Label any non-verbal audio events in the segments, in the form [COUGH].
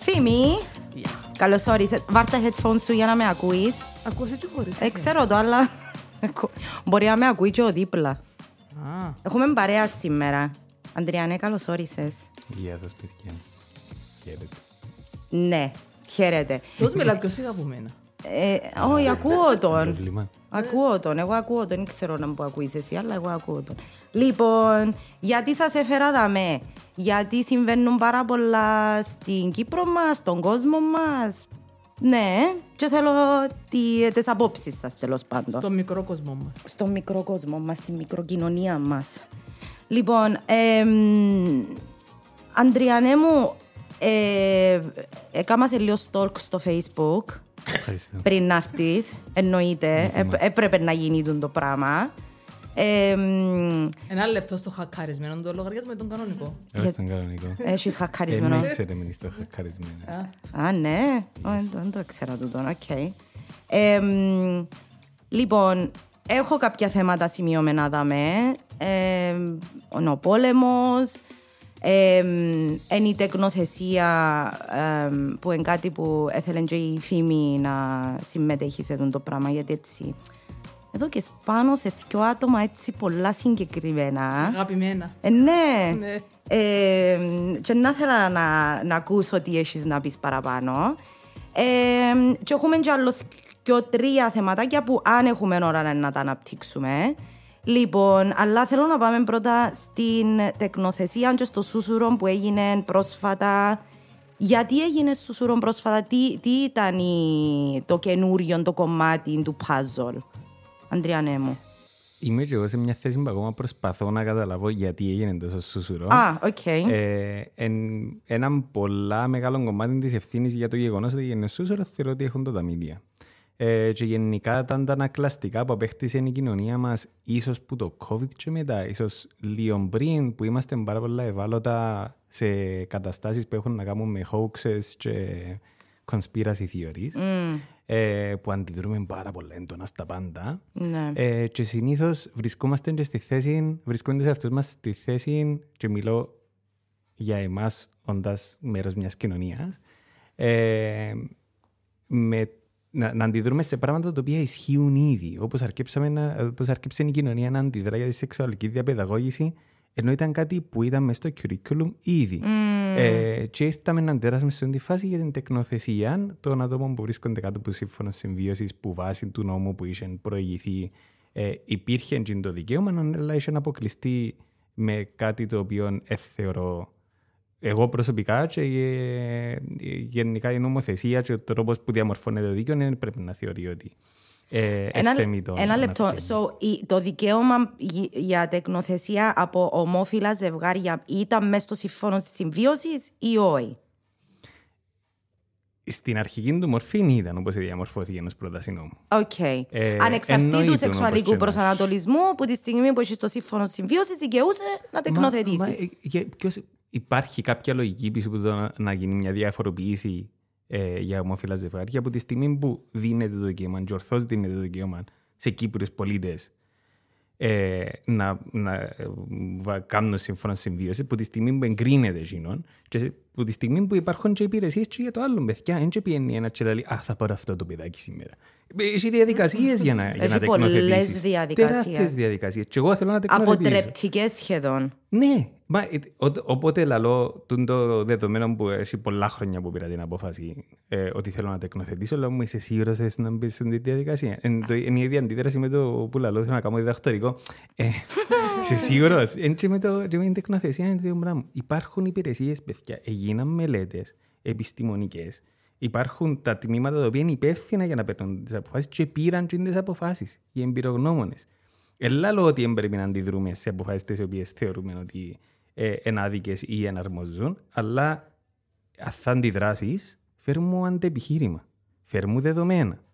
Φίμη, καλώς όρισες. Βάρ' τα headphones σου για να με ακούεις. Ακούς έτσι χωρίς. Ε, ξέρω το, αλλά μπορεί να με ακούει και ο δίπλα. Α, Έχουμε παρέα σήμερα. Αντριανέ, καλώς όρισες. Γεια σας παιδιά. Χαίρετε. Ναι, χαίρετε. Πώς μιλά πιο σιγά από μένα; Ε, Όχι, ακούω τον. Πρόβλημα. Ακούω τον, εγώ ακούω τον, δεν ξέρω να μου ακούεις εσύ, αλλά εγώ ακούω τον. Λοιπόν, γιατί σας έφερα δαμέ, γιατί συμβαίνουν πάρα πολλά στην Κύπρο μας, στον κόσμο μας; Ναι, και θέλω τι, τις απόψεις σας τέλος πάντων. Στον μικρό κόσμο μας. στο μικρό κόσμο μας, στη μικροκοινωνία μας. Λοιπόν, εμ, Αντριανέ μου, ε, έκανα σε λίγο stalk στο facebook Ευχαριστώ. Πριν να έρθεις, εννοείται, Έτοιμα. Ε, έπρεπε να γίνει τούτο το πράγμα. Εμ, Ένα λεπτό στο χακαρισμένο το λογαριασμό με τον κανονικό. Εγώ ήταν κανονικό. Έχεις Ε, χακαρισμένο. ναι, ξέρετε μην είστε χακαρισμένοι. Α, ναι. Ω, Δεν δεν το ήξερα τούτο. Οκ. Εμ, λοιπόν, έχω κάποια θέματα σημειωμένα δαμαί. Εμ, ο πόλεμος, εμ, εν η τεκνοθεσία εμ, που είναι κάτι που έθελε και η φήμη να συμμετέχει σε αυτό το πράγμα γιατί έτσι εδώ και σπάνω σε δυο άτομα έτσι πολλά συγκεκριμένα. Αγαπημένα. Ε, ναι. Ναι. Ε, και να ήθελα να, να ακούσω τι έχεις να πεις παραπάνω. Ε, και έχουμε και άλλο και τρία θεματάκια που αν έχουμε ώρα να τα αναπτύξουμε. Λοιπόν, αλλά θέλω να πάμε πρώτα στην τεκνοθεσία και στο σούσουρο που έγινε πρόσφατα. Γιατί έγινε σούσουρο πρόσφατα, τι, τι ήταν η- το καινούριο, το κομμάτι του puzzle; Αντριανέ μου. Είμαι και εγώ σε μια θέση που ακόμα προσπαθώ να καταλάβω γιατί έγινε τόσο σούσουρο. Α, οκ. Ε, εν, ένα πολλά μεγάλο κομμάτι της ευθύνης για το γεγονός ότι έγινε σούσουρο θεωρώ ότι έχουν το τα media. Ε, και γενικά τα αντανακλαστικά που απέκτησε η κοινωνία μας ίσως που το COVID και μετά, ίσως λίγο πριν που είμαστε πάρα πολλά ευάλωτα σε καταστάσεις που έχουν να κάνουν με hoaxes και conspiracy theories ε, που αντιδρούμε πάρα πολλά έντονα στα πάντα Ναι. ε, και συνήθως βρισκόμαστε και στη θέση, βρισκόμαστε σε αυτούς μας στη θέση και μιλώ για εμάς όντας μέρος μιας κοινωνίας ε, με, να, να αντιδρούμε σε πράγματα τα οποία ισχύουν ήδη όπως, αρκέψαμε να, όπως αρκέψε η κοινωνία να αντιδρά για τη σεξουαλική διαπαιδαγώγηση ενώ ήταν κάτι που ήταν μέσα στο curriculum ήδη. Ε, και ήρθαμε να αντιδράσουμε σε αυτή τη φάση για την τεκνοθεσία των ατόμων που βρίσκονται κάτω από σύμφωνο συμβίωσης που βάσει του νόμου που είχε προηγηθεί ε, υπήρχε εντζήν το δικαίωμα, αλλά είχε αποκλειστεί με κάτι το οποίο ε, θεωρώ εγώ προσωπικά και ε, ε, γενικά η νομοθεσία και ο τρόπος που διαμορφώνεται το δίκαιο δεν πρέπει να θεωρεί ότι ε, Ένα, ευθεμητό ένα να λεπτό. βγαίνει. So, η- το δικαίωμα γι- για τεκνοθεσία από ομόφυλα ζευγάρια ήταν μέσα στο σύμφωνο της συμβίωσης ή όχι; Στην αρχική του μορφή ήταν όπως διαμορφώθηκε ενό πρότασης νόμου. Οκ. Ε, Ανεξαρτήτου εννοείται σεξουαλικού όπως και να προσανατολισμού, που τη στιγμή που έχει το σύμφωνο συμβίωσης, δικαιούσε να Μα- μα, τεκνοθετήσει. Ε, για- ποιος- υπάρχει κάποια λογική πίσω από το να, να γίνει μια διαφοροποίηση ε, για ομόφυλα ζευγάρια από τη στιγμή που δίνεται το δικαίωμα, και ορθώς δίνεται το δικαίωμα σε Κύπριους πολίτες ε, να, να ε, βα- κάνουν σύμφωνα συμβίωση, από τη στιγμή που εγκρίνεται εκείνον και σε- από τη στιγμή που υπάρχουν και υπηρεσίες και για το άλλο παιδιά. Δεν και πιένει ένας και λέει Α, θα πάρω αυτό το παιδάκι σήμερα. Έχει διαδικασίες για να, για Έχει να πολλές τεκνοθετήσεις. διαδικασίες. Τεράστιες διαδικασίες. Και εγώ θέλω να τεκνοθετήσω. Αποτρεπτικές σχεδόν. Ναι, μα, ε, ο- οπότε λαλώ τούν το δεδομένο που έχει πολλά χρόνια που πήρα την απόφαση ε, ότι θέλω να τεκνοθετήσω, λέω μου είσαι σίγουρος εσύ να μπεις στην διαδικασία; Εν, το, είναι η ίδια αντίδραση με το που λαλώ θέλω να κάνω διδακτορικό. Ε, [LAUGHS] είσαι σίγουρος; Εν και με, το, και με την τεκνοθεσία είναι το ίδιο πράγμα. Υπάρχουν υπηρεσίες, παιδιά, έγιναν μελέτες επιστημονικές. Υπάρχουν τα τμήματα τα οποία είναι υπεύθυνα για να παίρνουν τις αποφάσεις και πήραν και τις αποφάσεις, οι εμπειρογνώμονες. Ελά λέω ότι δεν πρέπει να αντιδρούμε σε αποφάσεις τις οποίες θεωρούμε ότι ε, είναι άδικες ή εναρμοζούν, αλλά αν θα αντιδράσεις, φέρ μου αντεπιχείρημα, φέρ μου δεδομένα.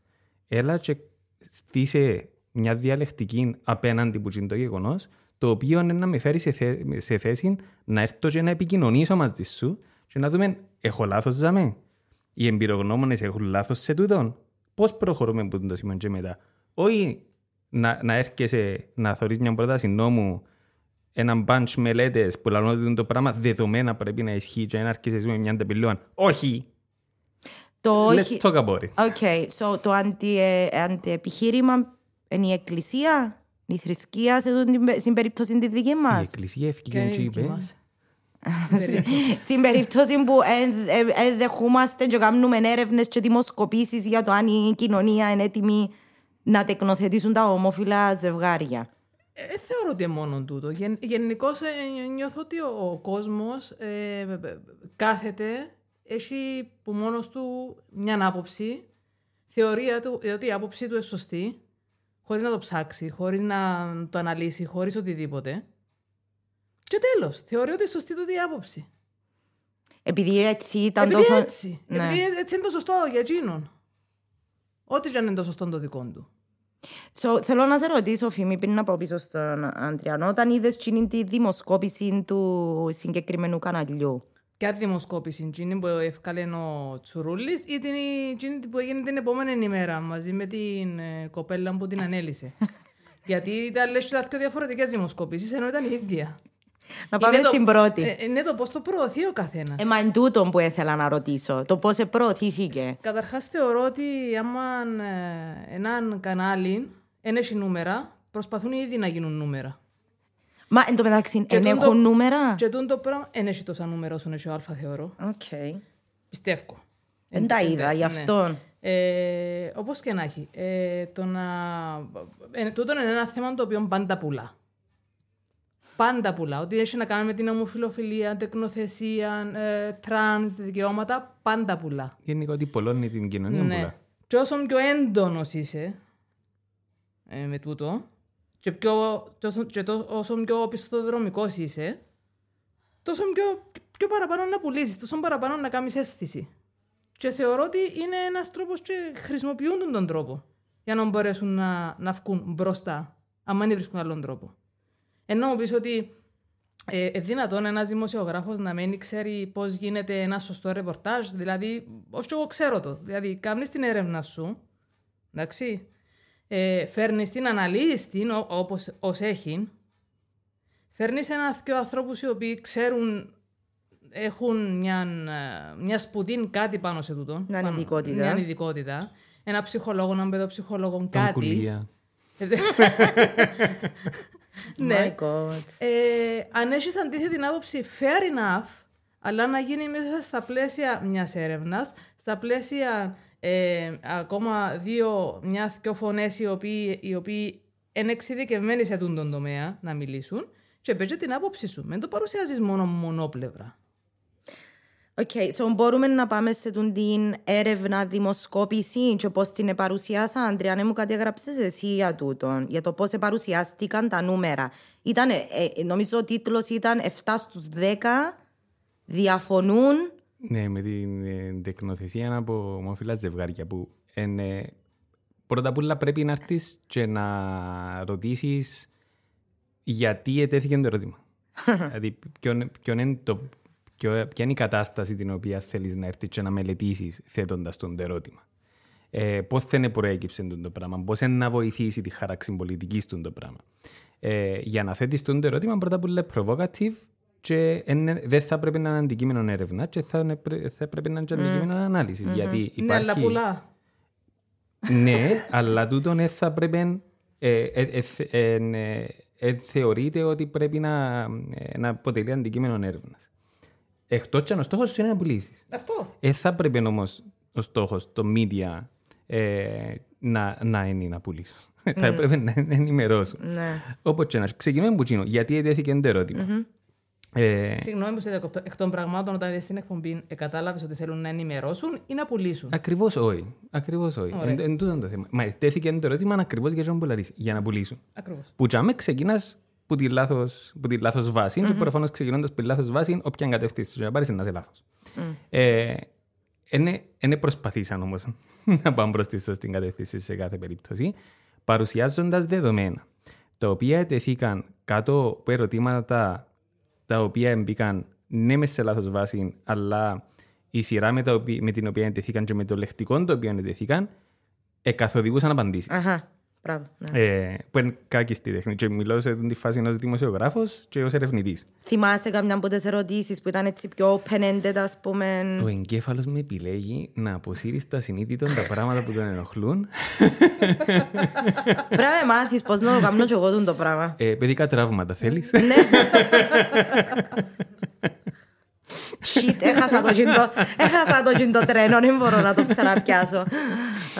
Έλα και στήσε μια διαλεκτική απέναντι που είναι το γεγονός, το οποίο είναι να με φέρει σε, θέ- σε θέση να έρθω και να επικοινωνήσω μαζί σου και να δούμε, έχω λάθος ζαμέ. Οι εμπειρογνώμονες έχουν λάθος σε τούτον. Πώς προχωρούμε από το σημείο και μετά. Όχι να, να έρχεσαι να θεωρείς μια πρόταση νόμου έναν bunch μελέτες που λαλούν ότι το πράγμα δεδομένα πρέπει να ισχύει και να αρχίσεις με μια τεπιλούαν. Όχι! Το Let's όχι. talk about it. Okay, so το αντι, ε, αντιεπιχείρημα είναι η εκκλησία, η θρησκεία σε τούτη την πε- στην περίπτωση τη δική Η μας. εκκλησία Και ευκήγε είναι και η δική είπε μας. Στην περίπτωση που ε, ε, ε, δεχούμαστε και κάνουμε έρευνες και δημοσκοπήσεις για το αν η κοινωνία είναι έτοιμη να τεκνοθετήσουν τα ομόφυλα ζευγάρια. Ε, δεν θεωρώ ότι είναι μόνο τούτο. Γεν, Γενικώς νιώθω ότι ο, ο κόσμος ε, κάθεται, έχει που μόνος του μια άποψη, θεωρεί του- ότι η άποψή του είναι σωστή, χωρίς να το ψάξει, χωρίς να το αναλύσει, χωρίς οτιδήποτε. Και τέλος, θεωρεί ότι είναι σωστή του η άποψη. Επειδή έτσι ήταν Επειδή τόσο. έτσι. Ναι. Επειδή έτσι είναι το σωστό για εκείνον. Ό,τι και αν είναι το σωστό το δικό του. So, θέλω να σε ρωτήσω, Φιμή, πριν να πάω πίσω στον Αντριανό, όταν είδες τη δημοσκόπηση του συγκεκριμένου καναλιού; Ποια δημοσκόπηση, εκείνη που έφκαλε ο Τσουρούλης ή την, εκείνη που έγινε την επόμενη ημέρα μαζί με την ε, κοπέλα που την ανέλυσε; [LAUGHS] Γιατί ήταν λες και τα δύο διαφορετικές δημοσκοπήσεις ενώ ήταν η ίδια. Να πάμε Είναι το- στην πρώτη. Ε, είναι το πώς το προωθεί ο καθένας. Ε, μα εν τούτον που ήθελα να ρωτήσω. Το πώς προωθήθηκε. Καταρχάς θεωρώ ότι άμα ε, έναν κανάλι δεν έχει νούμερα, προσπαθούν ήδη να γίνουν νούμερα. Μα εν τω μεταξύ, Και εν τούτο- έχουν νούμερα; Και τούτο πράγμα δεν έχει τόσα νούμερα όσο έχει ο Α θεωρώ. Οκ. Πιστεύω. Δεν τα είδα, γι' Ναι. αυτόν. Ε, Όπως και να έχει. Ε, το να... ε, τούτο είναι ένα θέμα το οποίο πάντα πουλά. Πάντα πουλά. Ό,τι έχει να κάνει με την ομοφυλοφιλία, τεκνοθεσία, ε, τρανς, δικαιώματα, πάντα πουλά. γενικά ότι πολώνει την κοινωνία Ναι. πολλά. Και όσο πιο έντονος είσαι ε, με τούτο, και, πιο, και όσο, και το- όσο πιο πισωδρομικός είσαι, τόσο πιο, πιο παραπάνω να πουλήσεις, τόσο παραπάνω να κάνεις αίσθηση. Και θεωρώ ότι είναι ένας τρόπος και χρησιμοποιούν τον, τον τρόπο για να μπορέσουν να, να βγουν μπροστά, αν δεν βρίσκουν άλλον τρόπο. Ενώ μου πεις ότι ε, ε, δυνατόν ένας δημοσιογράφος να μην ξέρει πώς γίνεται ένα σωστό ρεπορτάζ. Δηλαδή, όσο εγώ ξέρω το. Δηλαδή, κάνει την έρευνα σου, εντάξει, ε, φέρνεις την, αναλύει την όπως έχει, φέρνεις ένα-δυο ανθρώπους οι οποίοι ξέρουν, έχουν μια, ε, μια σπουδή κάτι πάνω σε τούτο. Μια πάνω- ειδικότητα. Μια ειδικότητα. Ένα ψυχολόγο, έναν παιδοψυχολόγο, Τον κάτι. [LAUGHS] [LAUGHS] κουλία. Ναι. My God. Ε, αν έχεις αντίθετη άποψη, fair enough, αλλά να γίνει μέσα στα πλαίσια μιας έρευνας, στα πλαίσια ε, ακόμα δύο, μια δυο φωνές οι οποίοι, οι οποίοι είναι εξειδικευμένοι σε τούτον τον τομέα να μιλήσουν και πε τζαι την άποψη σου. Μην το παρουσιάζεις μόνο μονόπλευρα. OK, so μπορούμε να πάμε σε τούντην έρευνα δημοσκόπηση και πώς την παρουσιάσαν. Αντρέα, ναι, μου κάτι έγραψες εσύ για τούτον, για το πώς παρουσιάστηκαν τα νούμερα. Ήταν, ε, ε, νομίζω ο τίτλος ήταν 7 στους 10 διαφωνούν. Ναι, με την ε, τεκνοθεσία από ομόφυλα ζευγάρια που είναι... Πρώτα απ' όλα πρέπει να έρθεις και να ρωτήσεις γιατί ετέθηκε το ερώτημα. [LAUGHS] δηλαδή, ποιον, ποιον είναι το, ποιο, ποια είναι η κατάσταση την οποία θέλεις να έρθεις και να μελετήσεις θέτοντας τον το ερώτημα. Ε, Πώς θα προέκυψε τον το πράγμα, πώς να βοηθήσει τη χάραξη πολιτική του το πράγμα. Ε, για να θέτεις τον το ερώτημα, πρώτα απ' όλα provocative και είναι- δεν θα πρέπει να είναι αντικείμενο έρευνα και θα, είναι πρέ- θα πρέπει να είναι και αντικείμενο ανάλυσης, Γιατί Ναι, αλλά υπάρχει... πουλά. Ναι, αλλά τούτο δεν θα πρέπει. Ε, ε, ε, θε- ε, ε, ε, θεωρείται ότι πρέπει να, ε, να αποτελεί αντικείμενο έρευνας. Εκτός και αν ο στόχος είναι να πουλήσεις. Αυτό. Ε, θα πρέπει όμως ο στόχος, το media, ε, να, να είναι να πουλήσουν. θα έπρεπε να ενημερώσουν. Ναι. Όπως και να έχει. Ξεκινούμε από εκείνο. Γιατί ετέθηκε το ερωτημα Ε, Συγγνώμη που σε διακόπτω. Εκ των πραγμάτων, όταν είδες την εκπομπή, ε, κατάλαβε ότι θέλουν να ενημερώσουν ή να πουλήσουν; Ακριβώς όχι. Ακριβώς όχι. Εν, εν τούτο είναι το θέμα. Μα τέθηκε το ερώτημα ακριβώς για να πουλήσει, για να πουλήσουν. Ακριβώς. Που τσάμε ξεκινάς που τη λάθος, που τη λάθος βάση και προφανώς ξεκινώντας που τη λάθος βάση όποια κατευθύνσεις να πάρεις να είσαι λάθος. Ε, είναι, είναι προσπαθήσαν όμως [LAUGHS] να πάμε προς τη σωστή κατευθύνση σε κάθε περίπτωση παρουσιάζοντας δεδομένα τα οποία ετεθήκαν κάτω από ερωτήματα τα οποία μπήκαν ναι μες σε λάθος βάση αλλά η σειρά με, τα οποία- με την οποία ετεθήκαν και με το λεκτικό το οποίο ετεθήκαν εκαθοδηγούσαν απαντήσεις. Αχα. Μπράβο. ναι. Ε, που είναι κάκιστη τέχνη. Και μιλώ σε αυτή τη φάση ενός δημοσιογράφος και ως ερευνητής. Θυμάσαι καμιά από τις ερωτήσεις που ήταν έτσι πιο open-ended, ας πούμε. Ο εγκέφαλος με επιλέγει να αποσύρει στα συνείδητο τα πράγματα που τον ενοχλούν. [LAUGHS] Πρέπει να μάθεις πώς να το κάνω και εγώ τούτο το πράγμα. Ε, παιδικά τραύματα θέλεις; Ναι. [LAUGHS] Shit, έχασα το τζιντο, έχασα το τζιντο τρένο, δεν μπορώ να το ξαναπιάσω.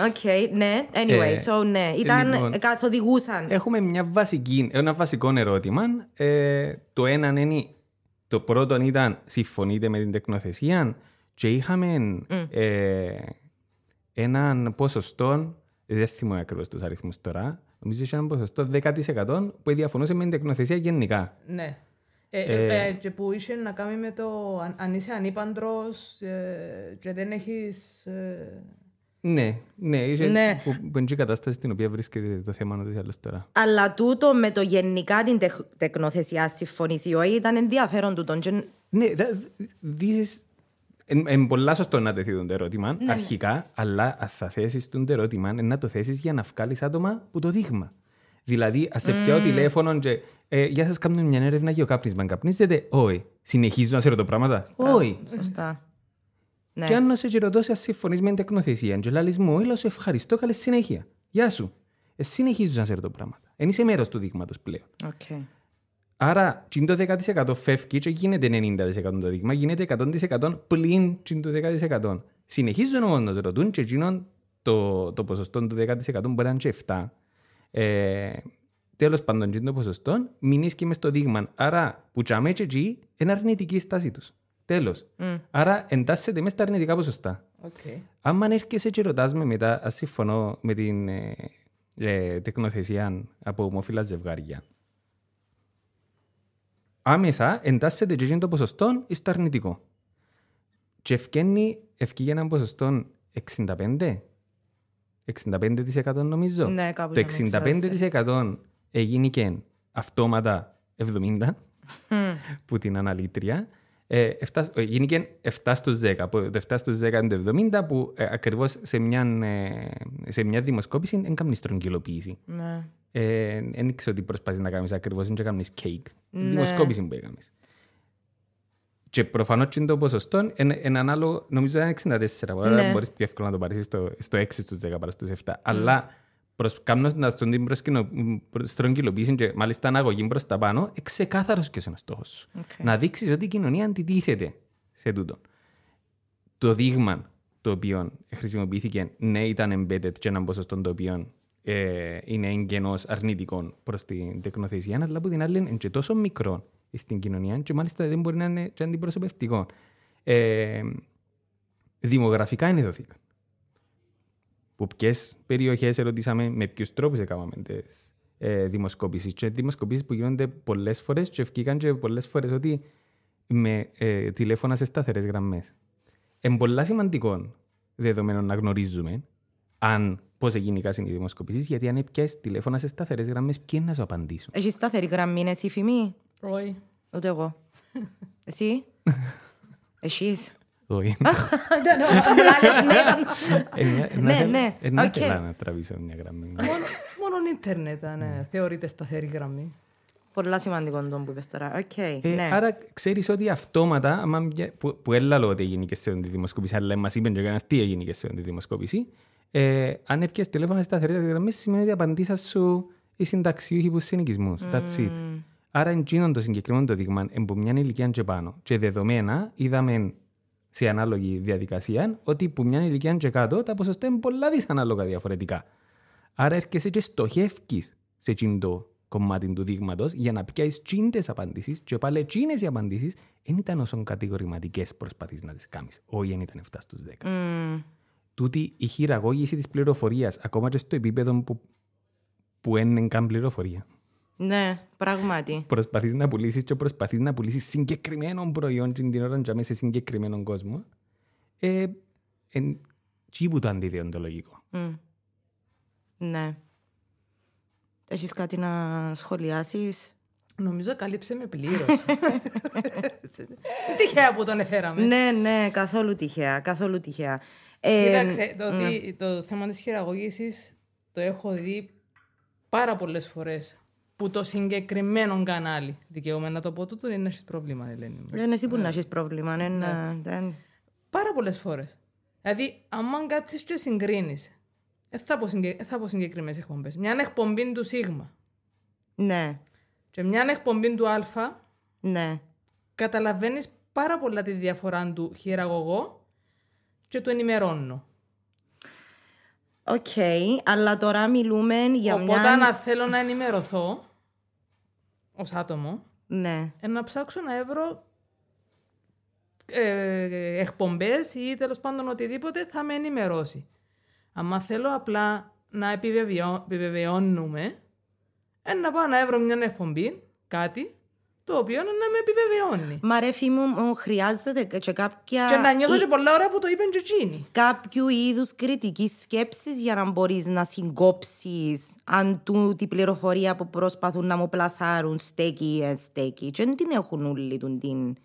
Οκ, ναι, anyway, Ε, so ναι, ήταν, λοιπόν. ε, καθοδηγούσαν. Έχουμε μια βασική, ένα βασικό ερώτημα. Ε, το ένα είναι, το πρώτο ήταν συμφωνείτε με την τεκνοθεσία και είχαμε ε, έναν ποσοστό, δεν θυμάμαι ακριβώς τους αριθμούς τώρα, νομίζω είχε έναν ποσοστό 10% που διαφωνούσε με την τεκνοθεσία γενικά. Ναι. Ε, ε, και που είχε να κάνει με το αν, αν είσαι ανήπαντρος ε, και δεν έχεις... Ε, Ναι, ναι, είχε, Ναι. Που, που είναι και η κατάσταση στην οποία βρίσκεται το θέμα ότι άλλος τώρα. Αλλά τούτο με το γενικά την τεχ, τεκνοθεσία συμφωνήσει ή όχι ήταν ενδιαφέρον τούτο. Και... Ναι, είναι εν, πολλά σωστό να τεθεί το ερώτημα αρχικά, αλλά αν θα θέσεις το ερώτημα είναι να το θέσεις για να βγάλεις άτομα που το δείγμα. Δηλαδή, ας σε πιάω τηλέφωνο και ε, για σας κάνω μια έρευνα για ο κάπνισμα. Καπνίζετε, όχι. Συνεχίζω να σε ρωτώ πράγματα. Όχι. Σωστά. Ναι. Και αν σε και ρωτώ σε αν συμφωνείς με την τεκνοθεσία, και λαλείς μου, έλα σου ευχαριστώ, καλή συνέχεια. Γεια σου. Ε, συνεχίζω να σε ρωτώ πράγματα. Εν είσαι μέρος του δείγματος πλέον. Οκ. Άρα, τζείν το 10% φεύγει και γίνεται 90% το δείγμα, γίνεται 100% πλην τζείν το 10%. Συνεχίζουν όμως να το ρωτούν και εκείνον το, το ποσοστό του 10% μπορεί να είναι και 7. Ε, τέλος πάντων, τσιν το ποσοστό μείνεις και μες στο δείγμα. Άρα, που τσάμε και εκεί, είναι αρνητική η στάση τους. Τέλος. Άρα, εντάσσεται μέσα στα αρνητικά ποσοστά. okay. Άμα έρχεσαι και ρωτάς με μετά, ας συμφωνώ με την ε, ε, τεκνοθεσία από ομοφυλά ζευγάρια. Άμεσα εντάσσεται και εκείνο το ποσοστό στο αρνητικό. Και ευκαινεί, ευκήγε ένα ποσοστό 65, 65% νομίζω. Ναι, κάπου Το ήταν 65% έγινε και αυτόματα 70 που την αναλύτρια. Ε, εφτά- ε, γίνηκε 7 στους 10. που Το 7 στους 10 είναι το 70 που ε, ακριβώς σε μια, ε, σε μια δημοσκόπηση δεν κάνεις στρογγυλοποίηση. Ναι. Ε, Δεν ήξερα ότι προσπαθείς να κάνεις ακριβώς, δεν κάνεις cake. Ναι. Δημοσκόπηση που έκανες. Και προφανώς και το ποσοστό είναι είναι ανάλογο, νομίζω ήταν 64, άρα Ναι. μπορείς πιο εύκολα να το πάρεις στο, στο 6 στους 10 παρά στους 7. Αλλά προς, κάνοντας τον την προσκυνο- προς- στρογγυλοποίηση και μάλιστα αναγωγή προς τα πάνω, είναι ξεκάθαρος ποιος είναι ο στόχος σου. Οκ. Να δείξεις ότι η κοινωνία αντιτίθεται σε τούτο. Το δείγμα το οποίο χρησιμοποιήθηκε, ναι, ήταν embedded και έναν ποσοστό το οποίο ε, είναι εγγενώς αρνητικό προς την τεκνοθεσία, αλλά από την άλλη είναι και τόσο μικρό στην κοινωνία και μάλιστα δεν μπορεί να είναι και αντιπροσωπευτικό. Ε, δημογραφικά είναι δοθήκα. Που ποιες περιοχές ερωτήσαμε, με ποιους τρόπους έκαναμε τις ε, δημοσκοπήσεις. Και δημοσκοπήσεις που γίνονται πολλές φορές και βγήκαν και πολλές φορές ότι με ε, τηλέφωνα σε σταθερές γραμμές. Είναι πολλά σημαντικό δεδομένο να γνωρίζουμε αν πώς έγινε η δημοσκοπήσεις, γιατί αν έπιασες τηλέφωνα σε σταθερές γραμμές, ποιοι είναι να σου απαντήσουν; Έχεις σταθερή γραμμή, είναι εσύ Φήμη. Όχι. Ούτε εγώ. [LAUGHS] Εσύ; [LAUGHS] Εσείς; Όχι. [LAUGHS] Ναι, Ναι, ναι. Ε, Δεν Οκ. ήθελα να τραβήσω μια γραμμή. Μόνο, μόνο ίντερνετ ναι, θεωρείται σταθερή γραμμή. Πολλά σημαντικό το που είπες τώρα. Οκ, Ε, ναι. Άρα ξέρεις ότι αυτόματα, άμα μια- που, που έλα ότι έγινε και σε τη δημοσκόπηση, αλλά μας είπαν και κανένας τι έγινε και σε τη δημοσκόπηση, ε, αν έπιες τηλέφωνα στα σταθερές γραμμές, σημαίνει ότι απαντήσαν σου οι συνταξιούχοι που συνοικισμούς. That's it. Άρα εντζήνον το συγκεκριμένο το δείγμα από μια ηλικία και πάνω. Και δεδομένα είδαμε σε ανάλογη διαδικασία ότι που μια ηλικία και κάτω τα ποσοστά είναι πολλά δυσανάλογα διαφορετικά. Άρα έρχεσαι και στοχεύκεις σε εκείνο το κομμάτι του δείγματος για να πιάσεις τσίντες απαντήσεις και πάλι εκείνες οι απαντήσεις δεν ήταν όσο κατηγορηματικές προσπαθείς να τις κάνεις. Όχι, δεν ήταν 7 στους 10. Μμμ. Τούτη η χειραγώγηση της πληροφορίας, ακόμα και στο επίπεδο που, που είναι καν πληροφορία. Ναι, πράγματι. Προσπαθείς να πουλήσεις και προσπαθείς να πουλήσεις συγκεκριμένο προϊόν την την ώρα και μέσα σε συγκεκριμένο κόσμο. Ε, εν, τι που το αντιδιοντολογικό. Μμ. Ναι. Έχεις κάτι να σχολιάσεις; Νομίζω καλύψε με πλήρως. [LAUGHS] Τυχαία που τον εφέραμε. Ναι, ναι, καθόλου τυχαία, καθόλου τυχαία. Ε, Κοίταξε, το, ότι το θέμα της χειραγώγησης το έχω δει πάρα πολλές φορές που το συγκεκριμένο κανάλι, δικαιούμαι να το πω τούτο, είναι να έχεις πρόβλημα, Ελένη μου. Δεν εσύ που να έχεις πρόβλημα. ναι, να- δεν- Πάρα πολλές φορές. Δηλαδή, άμα κάτσεις και συγκρίνεις, δεν θα πω, συγκε... ε, θα πω συγκεκριμένες εκπομπές. Μια εκπομπή του Σίγμα Ναι, και μια εκπομπή του Α, ναι. καταλαβαίνεις πάρα πολλά τη διαφορά του χειραγωγό και του ενημερώνω. Οκ, αλλά τώρα μιλούμε για Οπότε, μια... αν θέλω να ενημερωθώ ως άτομο, Ναι. ε, να ψάξω να βρω ε, εκπομπές ή τέλος πάντων οτιδήποτε θα με ενημερώσει. Αν θέλω απλά να επιβεβαιώ, επιβεβαιώνουμε, ε, να πάω να βρω μια εκπομπή, κάτι, το οποίο να με επιβεβαιώνει. Μα ρε φή μου, μου χρειάζεται και κάποια... Και να νιώθω ή- και πολλά ώρα που το είπαν και εκείνοι. κάποιου είδους κριτικής σκέψης για να μπορείς να συγκόψεις αν τούτη πληροφορία που προσπαθούν να μου πλασάρουν στέκει ή εν στέκει. Και δεν την έχουν όλοι τούν την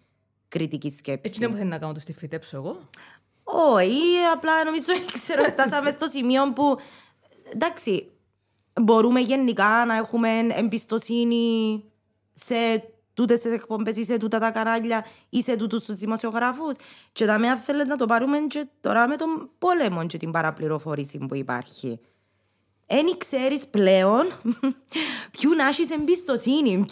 κριτική σκέψη. Έτσι δεν μου θέλει να κάνω το στη φυτέψω εγώ. Όχι, απλά νομίζω ξέρω, φτάσαμε στο σημείο που εντάξει, μπορούμε γενικά να έχουμε εμπιστοσύνη σε τούτες τις εκπομπές ή σε τούτα τα κανάλια ή σε τούτους τους δημοσιογράφους. Και τα αν θέλετε να το πάρουμε και τώρα με τον πόλεμο και την παραπληροφόρηση που υπάρχει. Εν ξέρεις πλέον ποιου να έχει εμπιστοσύνη,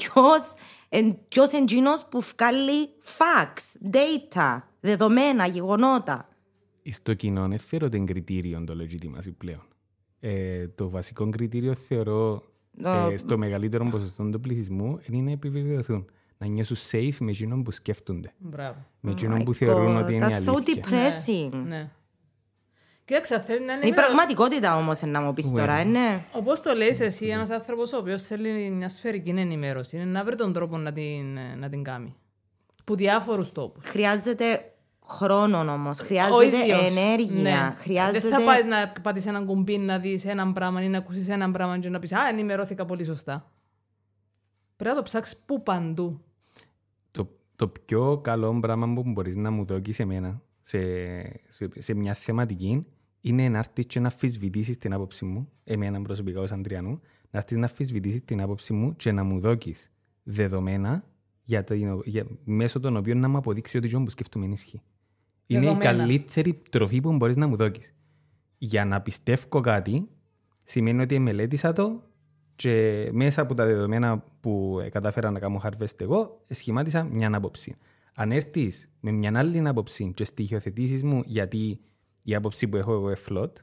ποιος εντζήνο που βγάλει facts, data, δεδομένα, γεγονότα. Στο κοινό δεν θεωρώ την κριτήριο το legitimacy πλέον. Ε, το βασικό κριτήριο θεωρώ ε, στο μεγαλύτερο ποσοστό του πληθυσμού είναι να επιβεβαιωθούν. Να νιώσουν safe με εκείνον που σκέφτονται. Μπράβο. Με εκείνον Oh My που θεωρούν God, ότι είναι η That's so αλήθεια. depressing. Ναι. Κοίταξε, θέλει να είναι Η πραγματικότητα όμως να μου πεις τώρα, ε, ναι. Όπως το λέει εσύ, ένας άνθρωπος ο οποίος θέλει μια σφαιρική ενημέρωση, είναι να βρει τον τρόπο να την, να την κάνει. Που διάφορους τόπους. Χρειάζεται χρόνο όμως. Ο Χρειάζεται ίδιος. ενέργεια. Ναι. Χρειάζεται. Δεν θα πάει να πατήσει έναν κουμπί να δεις ένα πράγμα ή να ακούσεις ένα πράγμα και να πεις Α, ενημερώθηκα πολύ σωστά. Πρέπει να το ψάξεις πού παντού. Το, το πιο καλό πράγμα που μπορείς να μου δώσει σε μένα σε, σε, σε μια θεματική είναι να έρθεις και να αμφισβητήσει την άποψη μου, εμένα προσωπικά ως Αντριανού, να έρθεις να αμφισβητήσει την άποψη μου και να μου δώσει δεδομένα για το, για, μέσω των οποίων να μου αποδείξει ότι το που σκέφτομαι είναι ισχύει. Είναι η Δεδομένα. καλύτερη τροφή που μπορείς να μου δώσει. Για να πιστεύω κάτι, σημαίνει ότι μελέτησα το και μέσα από τα δεδομένα που ε, κατάφερα να κάνω harvest εγώ, σχημάτισα μια άποψη. Αν έρθεις με μια άλλη άποψη και στοιχειοθετήσεις μου γιατί η άποψη που έχω εγώ είναι φλότ,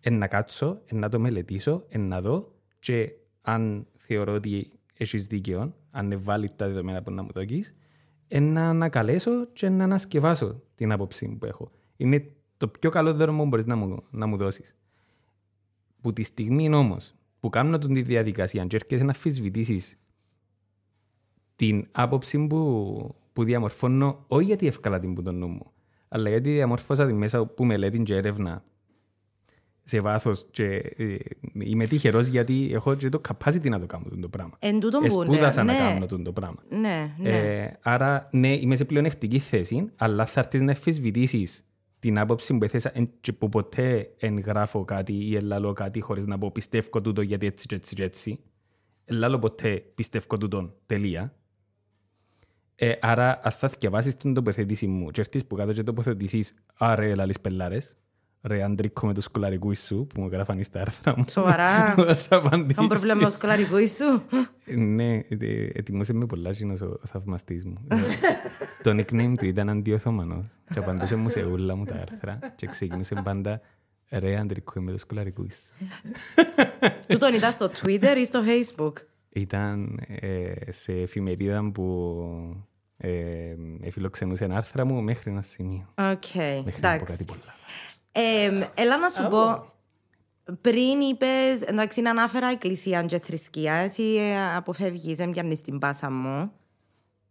εν να κάτσω, εν να το μελετήσω, εν να δω και αν θεωρώ ότι έχεις δίκαιο, αν είναι βάλει τα δεδομένα που να μου δώσεις, εν να ανακαλέσω και να ανασκευάσω την άποψη που έχω. Είναι το πιο καλό δρόμο που μπορείς να μου, να μου δώσεις. Που τη στιγμή όμως που κάνω τον τη διαδικασία, και έρχεσαι να αμφισβητήσεις την άποψη που, που διαμορφώνω, όχι γιατί εύκολα την που τον νου μου, αλλά γιατί διαμορφώσα τη μέσα που μελέτη και έρευνα σε βάθος και ε, είμαι τυχερός γιατί έχω και το capacity να το κάνω το πράγμα. Εν τούτον που Εσπούδασα ναι, να ναι. κάνω το πράγμα. Ναι, ναι. Ε, άρα, ναι, είμαι σε πλεονεκτική θέση, αλλά θα έρθεις να αμφισβητήσεις την άποψη που έθεσα εν- και που ποτέ εγγράφω κάτι ή ελάλω κάτι χωρίς να πω πιστεύω τούτο γιατί έτσι και έτσι και έτσι. Ελάλω ποτέ πιστεύω τούτον. Τελεία. Ε, άρα, αν θα διαβάσεις την τοποθέτηση μου και έρθεις που κάτω και τοποθετηθείς «Άρε, λαλείς πελάρες, ρε Αντρίκο με το σκουλαρικού σου» που μου γράφαν στα άρθρα μου. Σοβαρά. [LAUGHS] Θα σου απαντήσεις. Είχαν πρόβλημα με το σκολαρικό σου. Ναι, ε, ετοιμούσε με πολλά γίνος ο θαυμαστής μου. Ε, [LAUGHS] το nickname του ήταν αντιοθωμανός και απαντούσε μου σε όλα μου τα άρθρα και ξεκίνησε πάντα «Ρε Αντρίκο με το σκουλαρικού σου». [LAUGHS] Τούτον ήταν στο Twitter ή στο Facebook; Ήταν ε, σε εφημερίδα που ε, εφιλοξενούσε άρθρα μου μέχρι ένα σημείο. Οκ, Μέχρι να πω εντάξει. κάτι πολλά. Ε, έλα να σου πω, πριν είπες, εντάξει, να ανάφερα εκκλησία και θρησκεία, εσύ ε, αποφεύγεις, δεν πιάνεις την πάσα μου.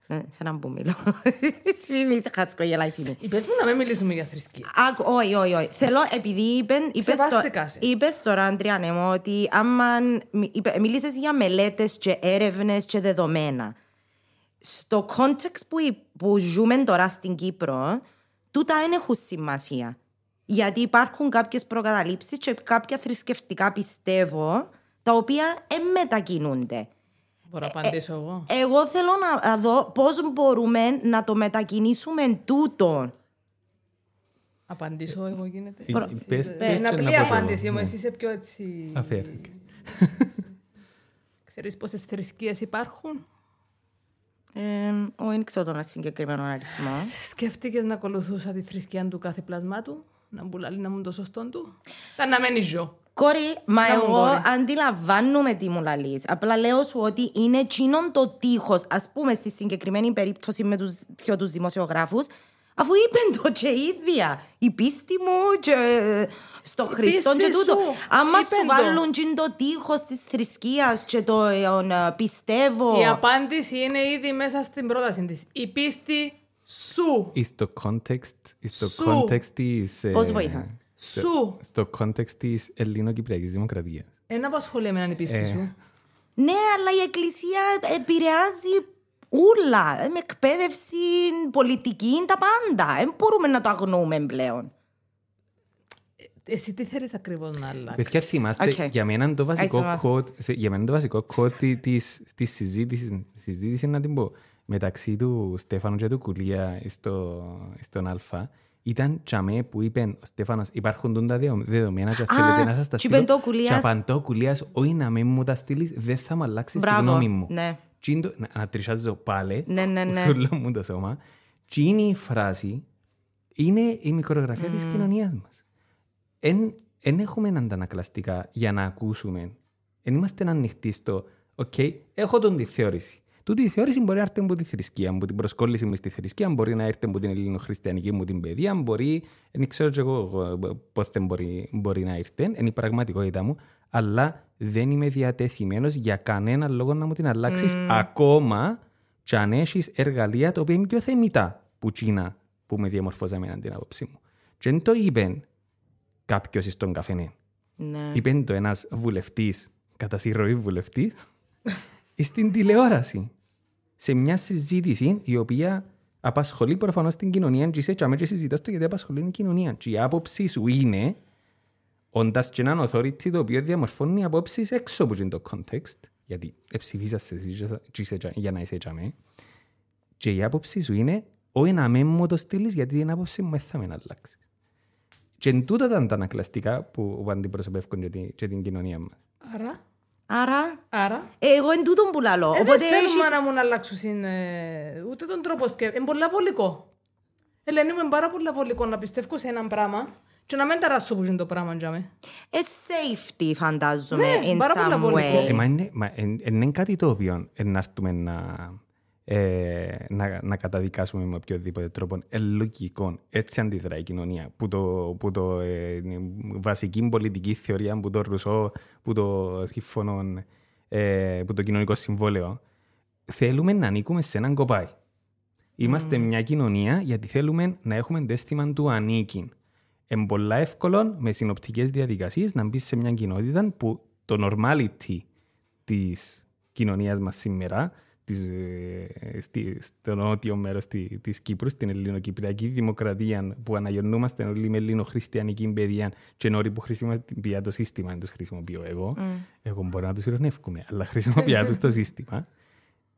Ε, σε έναν που μιλώ. [LAUGHS] Εσύ μη σε χάτσκο γελάει φίλη. Είπες μου να μην μιλήσουμε για θρησκεία. Άκου, όχι, όχι, όχι. Θέλω, επειδή είπεν, είπες, Σεβάστηκα σε. είπες τώρα, Αντριάννε μου, ότι άμα είπε, μίλησες για μελέτες και έρευνες και δεδομένα. Στο context που, υ- που ζούμε τώρα στην Κύπρο, τούτα δεν έχουν σημασία. Γιατί υπάρχουν κάποιες προκαταλήψεις και κάποια θρησκευτικά πιστεύω, τα οποία δεν μετακινούνται. Μπορώ να απαντήσω εγώ; Εγώ θέλω να, να δω πώς μπορούμε να το μετακινήσουμε τούτο. Απαντήσω εγώ γίνεται. Ε, πες- πες Είναι και απλή να πω εγώ. απάντηση μου, Ναι. εσύ είσαι πιο έτσι... Αφέρει. Ξέρεις πόσες θρησκείες υπάρχουν; Ε, ο, δεν ξέρω τον συγκεκριμένο αριθμό. Σκέφτηκες να ακολουθούσα τη θρησκεία του κάθε πλασμάτου, να μπουλάλει να μου το σωστό του. Τα να μένει ζω. Κόρη, μα Να μου, εγώ κόρη. αντιλαμβάνομαι τι μου λαλείς. Απλά λέω σου ότι είναι εκείνον το τείχος, ας πούμε στη συγκεκριμένη περίπτωση με τους δυο τους δημοσιογράφους, αφού είπεν το και η ίδια. Η πίστη μου και στο Χριστό και πίστη τούτο. σου, Άμα είπεν σου το. βάλουν εκείνο το τείχος της θρησκείας και το ε, ε, πιστεύω... Η απάντηση είναι ήδη μέσα στην πρόταση της. Η πίστη σου. Εις το context, εις το Σου. context της... ε, Πώς βοηθά; Σου. Στο context της ελληνοκυπριακής δημοκρατίας. Ένα απασχολεί εμένα η πίστη σου. Ναι, αλλά η Εκκλησία επηρεάζει ούλα. Ε, Με εκπαίδευση, πολιτική, τα πάντα. Δεν μπορούμε να το αγνοούμε πλέον. Εσύ τι θέλεις ακριβώς να αλλάξεις; Παιδιά, θυμάστε, Οκ. για μένα το βασικό Άησε μας. quote, σε- για μένα το βασικό quote τη- της, της συζήτησης, συζήτησης, να την πω, μεταξύ του Στέφανου και του Κουλία στο, στον Α, ήταν τζιαμαί που είπε ο Στέφανος υπάρχουν τούν τα δεδο- δεδομένα και αν Α, θέλετε να σας τα και στείλω. είπε το ο Κουλίας. Και απαντώ ο Κουλίας, όχι να μην μου τα στείλεις, δεν θα μου αλλάξεις τη Μπράβο, γνώμη μου. ναι. Τι είναι το- να- Ανατριχιάζω πάλι, Ναι, ναι, ναι. όλο μου το σώμα. Τι είναι η φράση, είναι η μικρογραφία της κοινωνίας μας εν έχουμε αντανακλαστικά για να ακούσουμε. Εν είμαστε ανοιχτοί στο «ΟΚ, έχω τον τη θεώρηση». Τούτη η θεώρηση μπορεί να έρθει από τη θρησκεία, από την προσκόλληση μου στη θρησκεία, μπορεί να έρθει από την ελληνοχριστιανική μου την παιδεία, μπορεί, δεν ξέρω και εγώ πώς δεν μπορεί, μπορεί να έρθει, είναι η πραγματικότητά μου, αλλά δεν είμαι διατεθειμένος για κανένα λόγο να μου την αλλάξεις ακόμα και αν έχεις εργαλεία τα οποία είναι πιο θεμητά που τσίνα που με διαμορφώσαμε την άποψή μου. Και δεν το είπε κάποιος στον καφενέ. Ναι. Είπε το ένας βουλευτής, κατά συρροή βουλευτής, στην τηλεόραση. Σε μια συζήτηση η οποία απασχολεί προφανώς την κοινωνία, και είσαι τσάμε και συζητάς το γιατί απασχολεί την κοινωνία. Και η άποψη σου είναι, όντας και έναν authority το οποίο διαμορφώνει απόψεις έξω από το context, γιατί εψηφίσασαι εσύ και είσαι τσα- για να είσαι τσάμε, και η άποψη σου είναι, όχι να μην μου το στείλεις γιατί την άποψη μου δεν θα με αλλάξει. Και εν τούτα τα αντανακλαστικά που, που αντιπροσωπεύουν και την, και την κοινωνία μας. Άρα, Άρα, άρα, ε, εγώ εν τούτον που λαλώ. ε, Οπότε δεν θέλουμε έχεις... να μου να αλλάξουν ε, ούτε τον τρόπο σκέψη. Είναι πολλά βολικό. Ελένη μου είναι πάρα πολλά βολικό να πιστεύω σε έναν πράγμα και να μην ταράσω που είναι το πράγμα για μέ. Ε, safety φαντάζομαι, Ναι, in πάρα πολλά some βολικό. way. Ε, μα είναι, μα, εν, εν, είναι κάτι το οποίο εν, να έρθουμε να, ε, να, να καταδικάσουμε με οποιοδήποτε τρόπο ε, λογικό. Έτσι αντιδρά η κοινωνία. Που το, που το ε, βασική πολιτική θεωρία που το Ρουσό, που το σύμφωνο, ε, που το κοινωνικό συμβόλαιο, θέλουμε να ανήκουμε σε έναν κοπάι. Είμαστε μια κοινωνία γιατί θέλουμε να έχουμε το αίσθημα του ανήκει. Είναι πολλά εύκολο με συνοπτικές διαδικασίες να μπεις σε μια κοινότητα που το normality της κοινωνίας μας σήμερα, της, ε, στη, στο νότιο μέρος τη της Κύπρου, στην ελληνοκυπριακή δημοκρατία που αναγεννούμαστε όλοι με ελληνοχριστιανική παιδεία και ενώ που χρησιμοποιεί το σύστημα, δεν τους χρησιμοποιώ εγώ. Εγώ μπορώ να τους ειρωνεύκουμε, αλλά χρησιμοποιώ τους το σύστημα.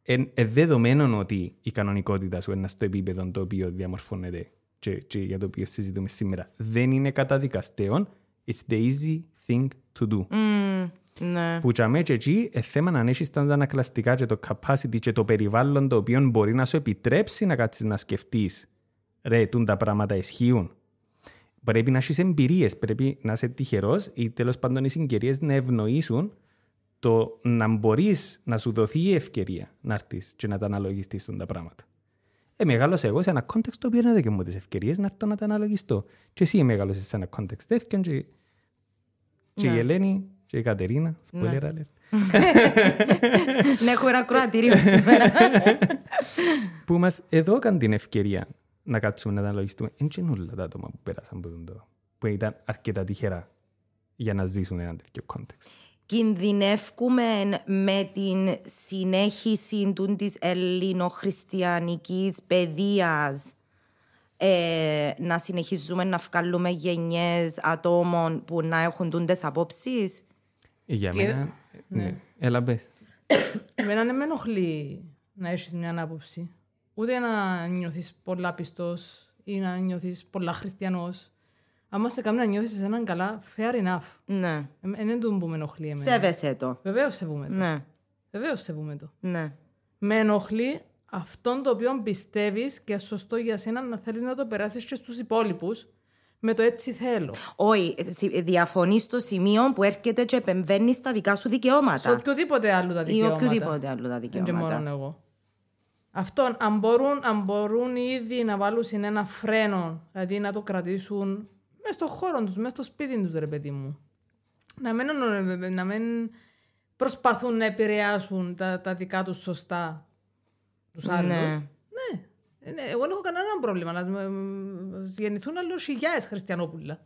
Εν, ε, δεδομένων ότι η κανονικότητα σου είναι στο επίπεδο το οποίο διαμορφώνεται και, και για το οποίο συζητούμε σήμερα δεν είναι καταδικαστέων, it's the easy thing to do. Μμμ, ναι. Που τσαμέ και εκεί ε, θέμα να έχεις τα ανακλαστικά και το capacity και το περιβάλλον το οποίο μπορεί να σου επιτρέψει να κάτσεις να σκεφτείς ρε, τούν τα πράγματα ισχύουν. Πρέπει να έχεις εμπειρίες, πρέπει να είσαι τυχερός ή τέλος πάντων οι συγκαιρίες να ευνοήσουν το να μπορείς να σου δοθεί η ευκαιρία να έρθεις και να τα αναλογιστείς τούν τα πράγματα. Ε, μεγάλωσα εγώ σε ένα context το οποίο δεν έδωκε μου τις ευκαιρίες να έρθω να τα αναλογιστώ. Και εσύ μεγάλωσες σε ένα context τέτοιον και, και η Ελένη και η Κατερίνα, spoiler alert, [LAUGHS] Ναι, έχω ένα κροατήριο σήμερα. που μας έδωκαν την ευκαιρία να κάτσουμε να τα αναλογιστούμε. Είναι και όλα τα άτομα που πέρασαν από τον το, που ήταν αρκετά τυχερά για να ζήσουν ένα τέτοιο context. Κινδυνεύκουμε με την συνέχιση του της ελληνοχριστιανικής παιδείας ε, να συνεχίζουμε να βγάλουμε γενιές ατόμων που να έχουν τούντες απόψεις; Ε, Για Και- μένα, Ναι. Έλα πες. Εμένα δεν με ενοχλεί να έχεις μια άποψη. Ούτε να νιώθεις πολλά πιστός ή να νιώθεις πολλά χριστιανός. Αν σε κάνει να νιώθεις έναν καλά, fair enough. Ναι. Δεν είναι το που με ενοχλεί εμένα. Σέβεσαι το. Βεβαίως σεβούμε το. Ναι. Βεβαίως σεβούμε το. Ναι. Με ενοχλεί αυτόν το οποίο πιστεύεις και σωστό για σένα να θέλεις να το περάσεις και στους υπόλοιπους με το έτσι θέλω. Όχι, διαφωνείς στο σημείο που έρχεται και επεμβαίνεις στα δικά σου δικαιώματα. Σε οποιοδήποτε άλλο τα Ή δικαιώματα. οποιοδήποτε άλλο τα Δεν και δικαιώματα. μόνο εγώ. Αυτό, αν μπορούν, αν μπορούν ήδη να βάλουν σε ένα φρένο, δηλαδή να το κρατήσουν μέσα στο χώρο τους, μέσα στο σπίτι τους, ρε παιδί μου. Να μην, να μην προσπαθούν να επηρεάσουν τα, τα δικά τους σωστά τους άλλους. Ναι. Ναι. Ε, ναι, Εγώ δεν έχω κανένα πρόβλημα να μ- γεννηθούν άλλο χιλιάδες χριστιανόπουλα.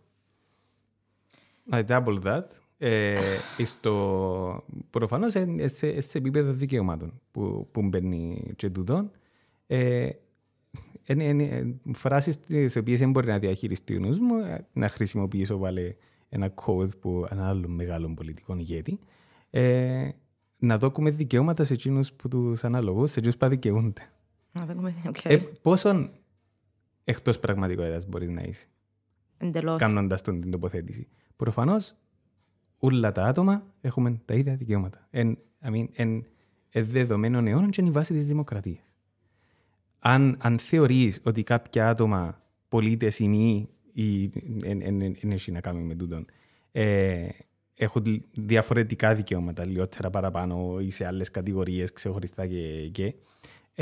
I double that. Ε, στο, προφανώς ε, σε, σε επίπεδο δικαιωμάτων που, που μπαίνει και τούτο. Ε, είναι, είναι φράσεις τις οποίες δεν μπορεί να διαχειριστεί ο νους μου, ε, να χρησιμοποιήσω πάλι ένα quote που ένα άλλο μεγάλο πολιτικό ηγέτη. Ε, να δώκουμε δικαιώματα σε εκείνους που τους αναλογούς, σε εκείνους που δικαιούνται. Να δούμε, οκ. Ε, πόσον εκτός πραγματικότητας μπορεί να είσαι Εντελώς. κάνοντας τον την τοποθέτηση. Προφανώς, όλα τα άτομα έχουμε τα ίδια δικαιώματα. Εν, I mean, εν, εν δεδομένων αιώνων και είναι η βάση της δημοκρατίας. Αν, αν θεωρείς ότι κάποια άτομα, πολίτες ή μη, ή δεν έχει να κάνει με τούτον, ε, έχουν διαφορετικά δικαιώματα, λιγότερα παραπάνω ή σε άλλες κατηγορίες ξεχωριστά και. και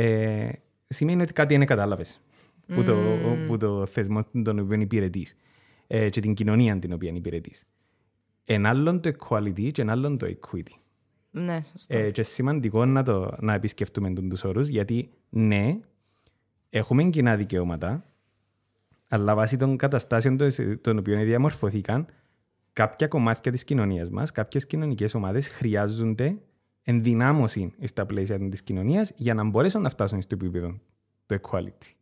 ε, σημαίνει ότι κάτι δεν κατάλαβες που, το, που το θεσμό τον οποίο υπηρετείς ε, και την κοινωνία την οποία υπηρετείς. Εν άλλον το equality και εν άλλον το equity. Ναι, σωστό. Ε, και σημαντικό να, το, να επισκεφτούμε τον τους όρους, γιατί ναι, έχουμε κοινά δικαιώματα, αλλά βάσει των καταστάσεων των- των οποίων διαμορφωθήκαν, κάποια κομμάτια της κοινωνίας μας, κάποιες κοινωνικές ομάδες χρειάζονται ενδυνάμωση στα πλαίσια της κοινωνίας για να μπορέσουν να φτάσουν στο επίπεδο του equality.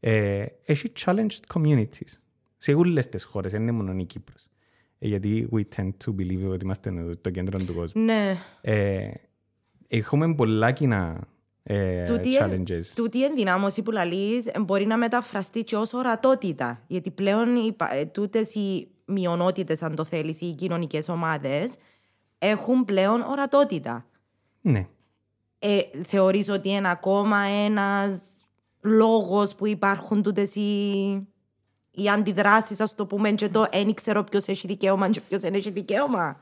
Ε, έχει challenged communities σε όλες τις χώρες, δεν είναι μόνο η Κύπρος. Ε, γιατί we tend to believe ότι είμαστε το κέντρο του κόσμου. Ναι. Ε, έχουμε πολλά κοινά ε, Τούτη, challenges. τούτη η ενδυνάμωση που λαλείς ε, μπορεί να μεταφραστεί και ως ορατότητα. Γιατί πλέον οι, πα- ε, τούτες οι μειονότητες, αν το θέλεις, οι κοινωνικές ομάδες, έχουν πλέον ορατότητα. Ναι. Ε, θεωρείς ότι είναι ακόμα ένας λόγος που υπάρχουν τούτες οι, οι αντιδράσεις, ας το πούμε, και το «δεν ξέρω ποιος έχει δικαίωμα και ποιος δεν έχει δικαίωμα».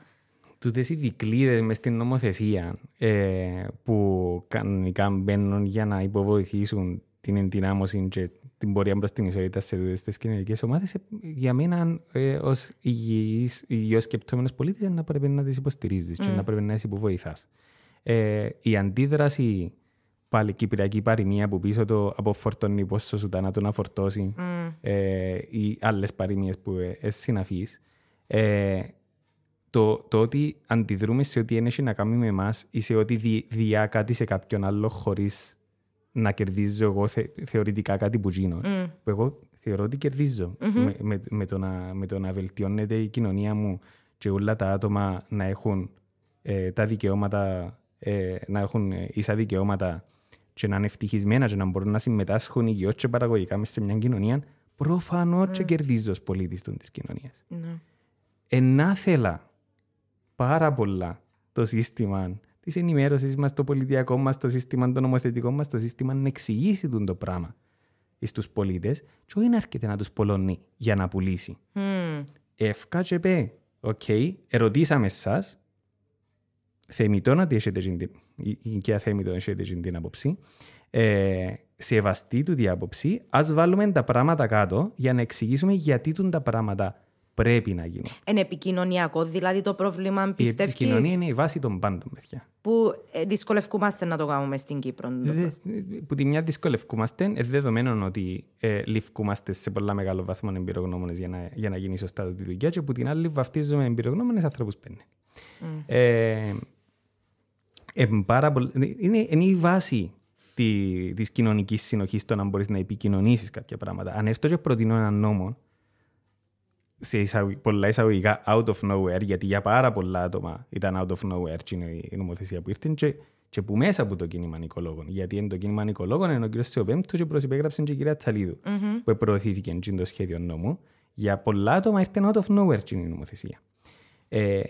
Τούτες οι δικλείδες μες στην νομοθεσία ε, που κανονικά μπαίνουν για να υποβοηθήσουν την ενδυνάμωση και την πορεία προς την ισότητα σε τούτες τις κοινωνικές ομάδες, ε, για μένα ε, ως υγιής, υγιώς σκεπτόμενος πολίτης να πρέπει να τις υποστηρίζεις και να πρέπει να τις υποβοηθάς. Ε, η αντίδραση πάλι κυπριακή παροιμία που πίσω το αποφορτώνει πόσο σου να το να φορτώσει ε, ή άλλες παροιμίες που ε, ε, συναφείς ε, το, το ότι αντιδρούμε σε ό,τι έχει να κάνει με εμάς ή σε ό,τι δι, διά κάτι σε κάποιον άλλο χωρίς να κερδίζω εγώ θε, θεωρητικά κάτι που γίνω. Που εγώ θεωρώ ότι κερδίζω. Με, με, με, το να, με το να βελτιώνεται η κοινωνία μου και όλα τα άτομα να έχουν ε, τα δικαιώματα, ε, να έχουν ε, ίσα δικαιώματα και να είναι ευτυχισμένα και να μπορούν να συμμετάσχουν υγιώς και παραγωγικά μέσα σε μια κοινωνία, προφανώς και κερδίζω ως πολίτης των της κοινωνίας. Ναι. ενάθελα πάρα πολλά το σύστημα της ενημέρωσης μας, το πολιτιακό μας, το σύστημα το νομοθετικό μας, το σύστημα να εξηγήσει τον το πράγμα στου πολίτες, και όχι να έρχεται να τους πολλώνει για να πουλήσει. Μμμ. Εύκα και πέ, οκ, ερωτήσαμε εσά, θεμητό ότι έχετε την, η- η και αθέμητο να έχετε την άποψη, ε, σεβαστή του την άποψη, ας βάλουμε τα πράγματα κάτω για να εξηγήσουμε γιατί τούν τα πράγματα πρέπει να γίνουν. Είναι επικοινωνιακό, δηλαδή το πρόβλημα Η πιστεύεις επικοινωνία είναι η βάση των πάντων, παιδιά. που ε, δυσκολευκούμαστε να το κάνουμε στην Κύπρο. Δε- Που τη μια δυσκολευκούμαστε, ε, δεδομένων ότι ε, ληφκούμαστε σε πολλά μεγάλο βαθμό εμπειρογνώμονες για να, για να γίνει σωστά τη δουλειά, και που την άλλη βαφτίζουμε εμπειρογνώμονες ανθρώπους πέντε. Ε, ε, πάρα πολλ- είναι, είναι η βάση τη της κοινωνικής συνοχής το να μπορείς να επικοινωνήσεις κάποια πράγματα. Αν έρθω και προτείνω έναν νόμο, σε εισαγω- πολλά εισαγωγικά out of nowhere, γιατί για πάρα πολλά άτομα ήταν out of nowhere και είναι η νομοθεσία που ήρθε και, και που μέσα από το κίνημα νοικολόγων. Γιατί είναι το κίνημα νοικολόγων είναι ο κ. Θεοπέμπτου και προσυπέγραψε και η κυρία Ταλίδου, που προωθήθηκε και το σχέδιο νόμου. Για πολλά άτομα ήρθε out of nowhere και είναι η νομοθεσία. Ε,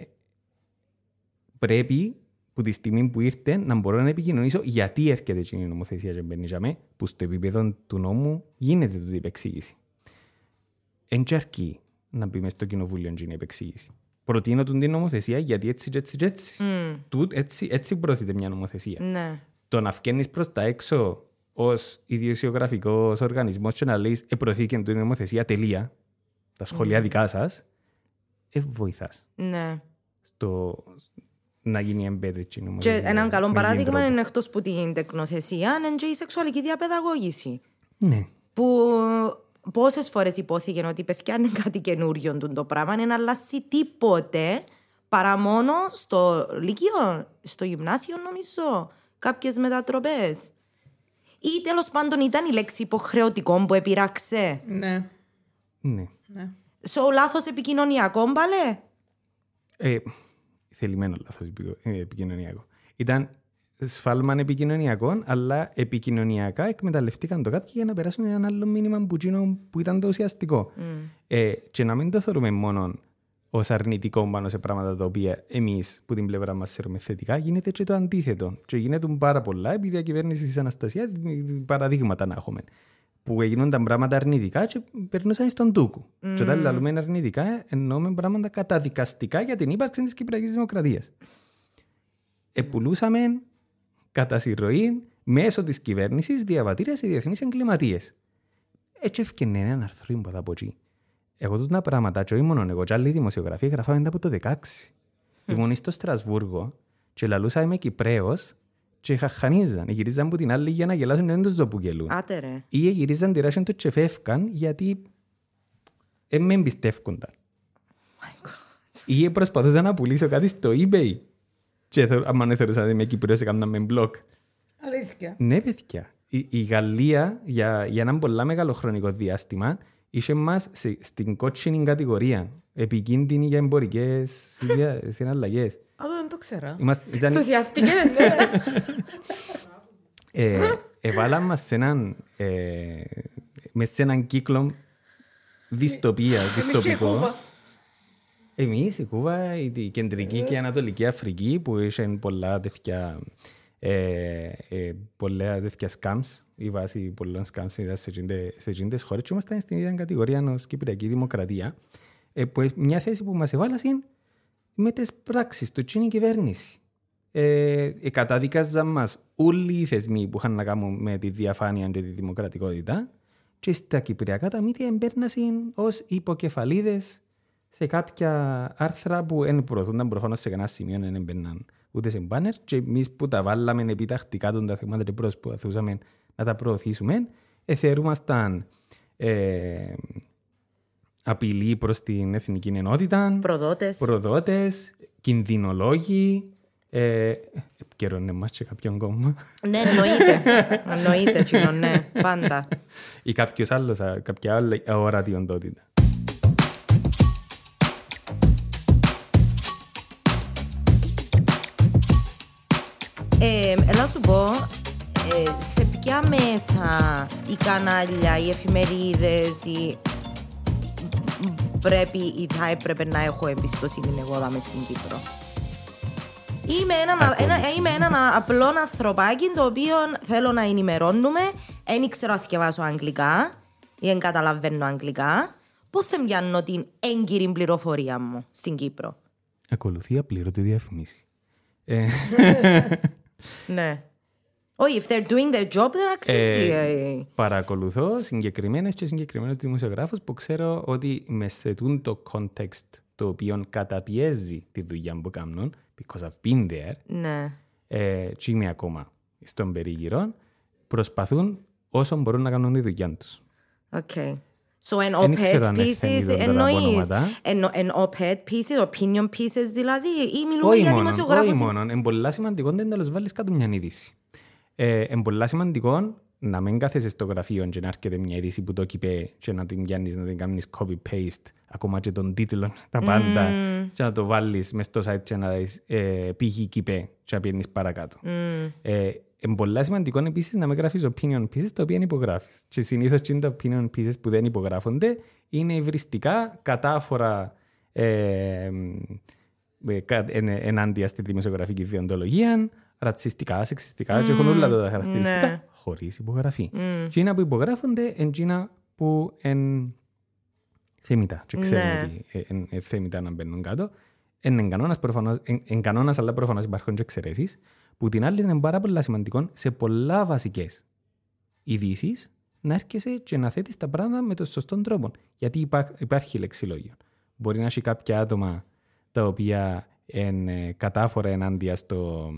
πρέπει που τη στιγμή που ήρθε να μπορώ να επικοινωνήσω γιατί έρχεται η νομοθεσία και μπαίνει για μέ, που στο επίπεδο του νόμου γίνεται τούτη η επεξήγηση. Εν και αρκεί να μπει μες στο κοινοβούλιο και είναι η επεξήγηση. Προτείνω τον την νομοθεσία γιατί έτσι και έτσι και έτσι. Τούτ, έτσι, έτσι προωθείται μια νομοθεσία. Ναι. Το να βγαίνεις προς τα έξω ως ιδιοσιογραφικός οργανισμός και να λέεις «Ε, προωθήκε την νομοθεσία, τελεία». Τα σχόλια δικά σας, ε, βοηθάς Ναι. στο να γίνει embedded η Και νομοθεσία. έναν καλό με παράδειγμα λίγον τρόπο. είναι εκτός που την τεκνοθεσία, είναι και η σεξουαλική διαπαιδαγώγηση. Ναι. Που πόσες φορές υπόθηκε ότι παιδιά είναι κάτι καινούριο του το πράγμα, δεν αλλάζει τίποτε παρά μόνο στο Λυκείο, στο γυμνάσιο νομίζω, κάποιες μετατροπές. Ή τέλος πάντων ήταν η λέξη υποχρεωτικό που επειράξε. Ναι. ναι. ναι. Σε ο λάθος επικοινωνιακό, μπαλέ; Ε, θελημένο λάθος επικο- ε, επικοινωνιακό. Ήταν σφάλμα επικοινωνιακό, αλλά επικοινωνιακά εκμεταλλευτήκαν το κάποιοι για να περάσουν ένα άλλο μήνυμα που, εκείνο που ήταν το ουσιαστικό. Ε, και να μην το θεωρούμε μόνο ως αρνητικό πάνω σε πράγματα τα οποία εμείς που την πλευρά μας θεωρούμε θετικά, γίνεται και το αντίθετο. Και γίνεται πάρα πολλά επί διακυβέρνηση της Αναστασίας, παραδείγματα να έχουμε. Που γίνονταν πράγματα αρνητικά και περνούσαν στον τούκου. Και όταν λέμε αρνητικά, εννοούμε πράγματα καταδικαστικά για την ύπαρξη της Κυπριακής Δημοκρατίας. Επουλούσαμε κατά συρροή μέσω της κυβέρνησης διαβατήρια σε διεθνείς εγκληματίες. Έτσι έφυγε ένα αρθρό που θα πω εκεί. Εγώ τούτα πράγματα, και όχι μόνο εγώ, και άλλοι δημοσιογραφοί γραφάμε από το 16. Ήμουν στο Στρασβούργο και λαλούσα είμαι Κυπρέος και χαχανίζαν. Γυρίζαν από την άλλη για να γελάσουν δεν τους το που γελούν. Άτε ρε. Ή γυρίζαν τη ράσια τους και φεύγαν γιατί δεν με εμπιστεύκονταν. Ή προσπαθούσα να πουλήσω κάτι στο eBay. Και θε- άμα δεν θεωρούσα ότι είμαι Κυπρέος, έκανα με blog. Αλήθεια. Ναι, παιδιά. Η, η Γαλλία για, για ένα πολλά μεγάλο χρονικό διάστημα είχε μας σε- στην κότσινη κατηγορία. Επικίνδυνη για εμπορικές συνδια- [LAUGHS] συναλλαγές. Α, δεν το ξέρα. Είμαστε, ήταν, Ενθουσιαστικέ. [LAUGHS] ε, εβάλαν μας σε έναν, ε, μες σε έναν κύκλο δυστοπία, δυστοπικό. Εμείς, η Κούβα, η η κεντρική και η ανατολική Αφρική που είχε πολλά τέτοια, ε, ε, πολλά τέτοια scams, η βάση πολλών scams ήταν σε εκείντε- σε εκείνες χώρες και ήμασταν στην ίδια κατηγορία ως Κυπριακή Δημοκρατία ε, που ε, μια θέση που μας εβάλασαν με τις πράξεις του εκείνη η κυβέρνηση. Ε, ε, κατάδικαζαν μας όλοι οι θεσμοί που είχαν να κάνουν με τη διαφάνεια και τη δημοκρατικότητα και στα κυπριακά τα μύτια εμπέρνασαν ως υποκεφαλίδες σε κάποια άρθρα που δεν προωθούνταν προφανώς σε κανένα σημείο, δεν έμπαιναν ούτε σε μπάνερ και εμείς που τα βάλαμε επιτακτικά των τα θέματα και προσπαθούσαμε να τα προωθήσουμε, ε, θεωρούμασταν ε, απειλή προς την εθνική ενότητα, Προδότες. προδότες, κινδυνολόγοι, ε, επικαιρώνε μας και κάποιον κόμμα Ναι, εννοείται. εννοείται, τσινό, ναι, πάντα. ή κάποιος άλλος, α, κάποια άλλη αόρατη Ε, έλα σου πω, ε, σε ποια μέσα οι κανάλια, οι εφημερίδες, οι... πρέπει ή θα έπρεπε να έχω εμπιστοσύνη εγώ δάμε στην Κύπρο. Είμαι ένα, ένα, είμαι ένα απλό ανθρωπάκι το οποίο θέλω να ενημερώνουμε. Δεν ξέρω αν διαβάσω αγγλικά ή δεν καταλαβαίνω αγγλικά. Πώς θα πιάνω την έγκυρη πληροφορία μου στην Κύπρο; Ακολουθεί απλήρωτη διαφημίση. [LAUGHS] [LAUGHS] Ε, Ναι. Όχι, if they're doing their job, δεν αξίζει. ε, παρακολουθώ συγκεκριμένες και συγκεκριμένους δημοσιογράφους που ξέρω ότι μεσετούν το context το οποίο καταπιέζει τη δουλειά που κάνουν, because I've been there, Ναι. ε, και είμαι ακόμα στον περίγυρο, προσπαθούν όσο μπορούν να κάνουν τη δουλειά τους. Okay. So, εν Δεν ξέρω op-ed αν έχετε pieces είδο τώρα εννοείς. ονόματα. Εν, εν op-ed pieces, opinion pieces δηλαδή, ή μιλούμε Όχι για μόνο, δημοσιογράφους. όχι μόνο. Είναι πολύ σημαντικό να τέλος βάλεις κάτω μια είδηση. Ε, είναι πολύ σημαντικό να μην κάθεσαι στο γραφείο και να έρχεται μια είδηση που το κυπέ και να την πιάνεις, να την κάνεις copy-paste, ακόμα και τον τίτλο, [LAUGHS] τα πάντα, και να το βάλεις μες στο site και να δεις ε, πήγε κυπέ και να πιένεις παρακάτω. Ε, είναι πολλά σημαντικό επίσης να μην γράφεις opinion pieces τα οποία υπογράφεις. Και συνήθως τα opinion pieces που δεν υπογράφονται είναι υβριστικά, κατάφορα ε, ε, ενάντια στη δημοσιογραφική διοντολογία, ρατσιστικά, σεξιστικά, mm, και έχουν όλα τα χαρακτηριστικά, ναι. χωρίς υπογραφή. Mm. Και είναι που υπογράφονται, είναι που είναι θέμητα. Και ξέρουν ναι. ότι είναι θέμητα να μπαίνουν κάτω. Είναι κανόνας, αλλά προφανώς υπάρχουν και εξαιρέσεις. Που την άλλη είναι πάρα πολύ σημαντικό σε πολλά βασικές ειδήσεις να έρχεσαι και να θέτεις τα πράγματα με τον σωστό τρόπο. Γιατί υπάρχει λεξιλόγιο. Μπορεί να έχει κάποια άτομα τα οποία είναι κατάφορα ενάντια στο,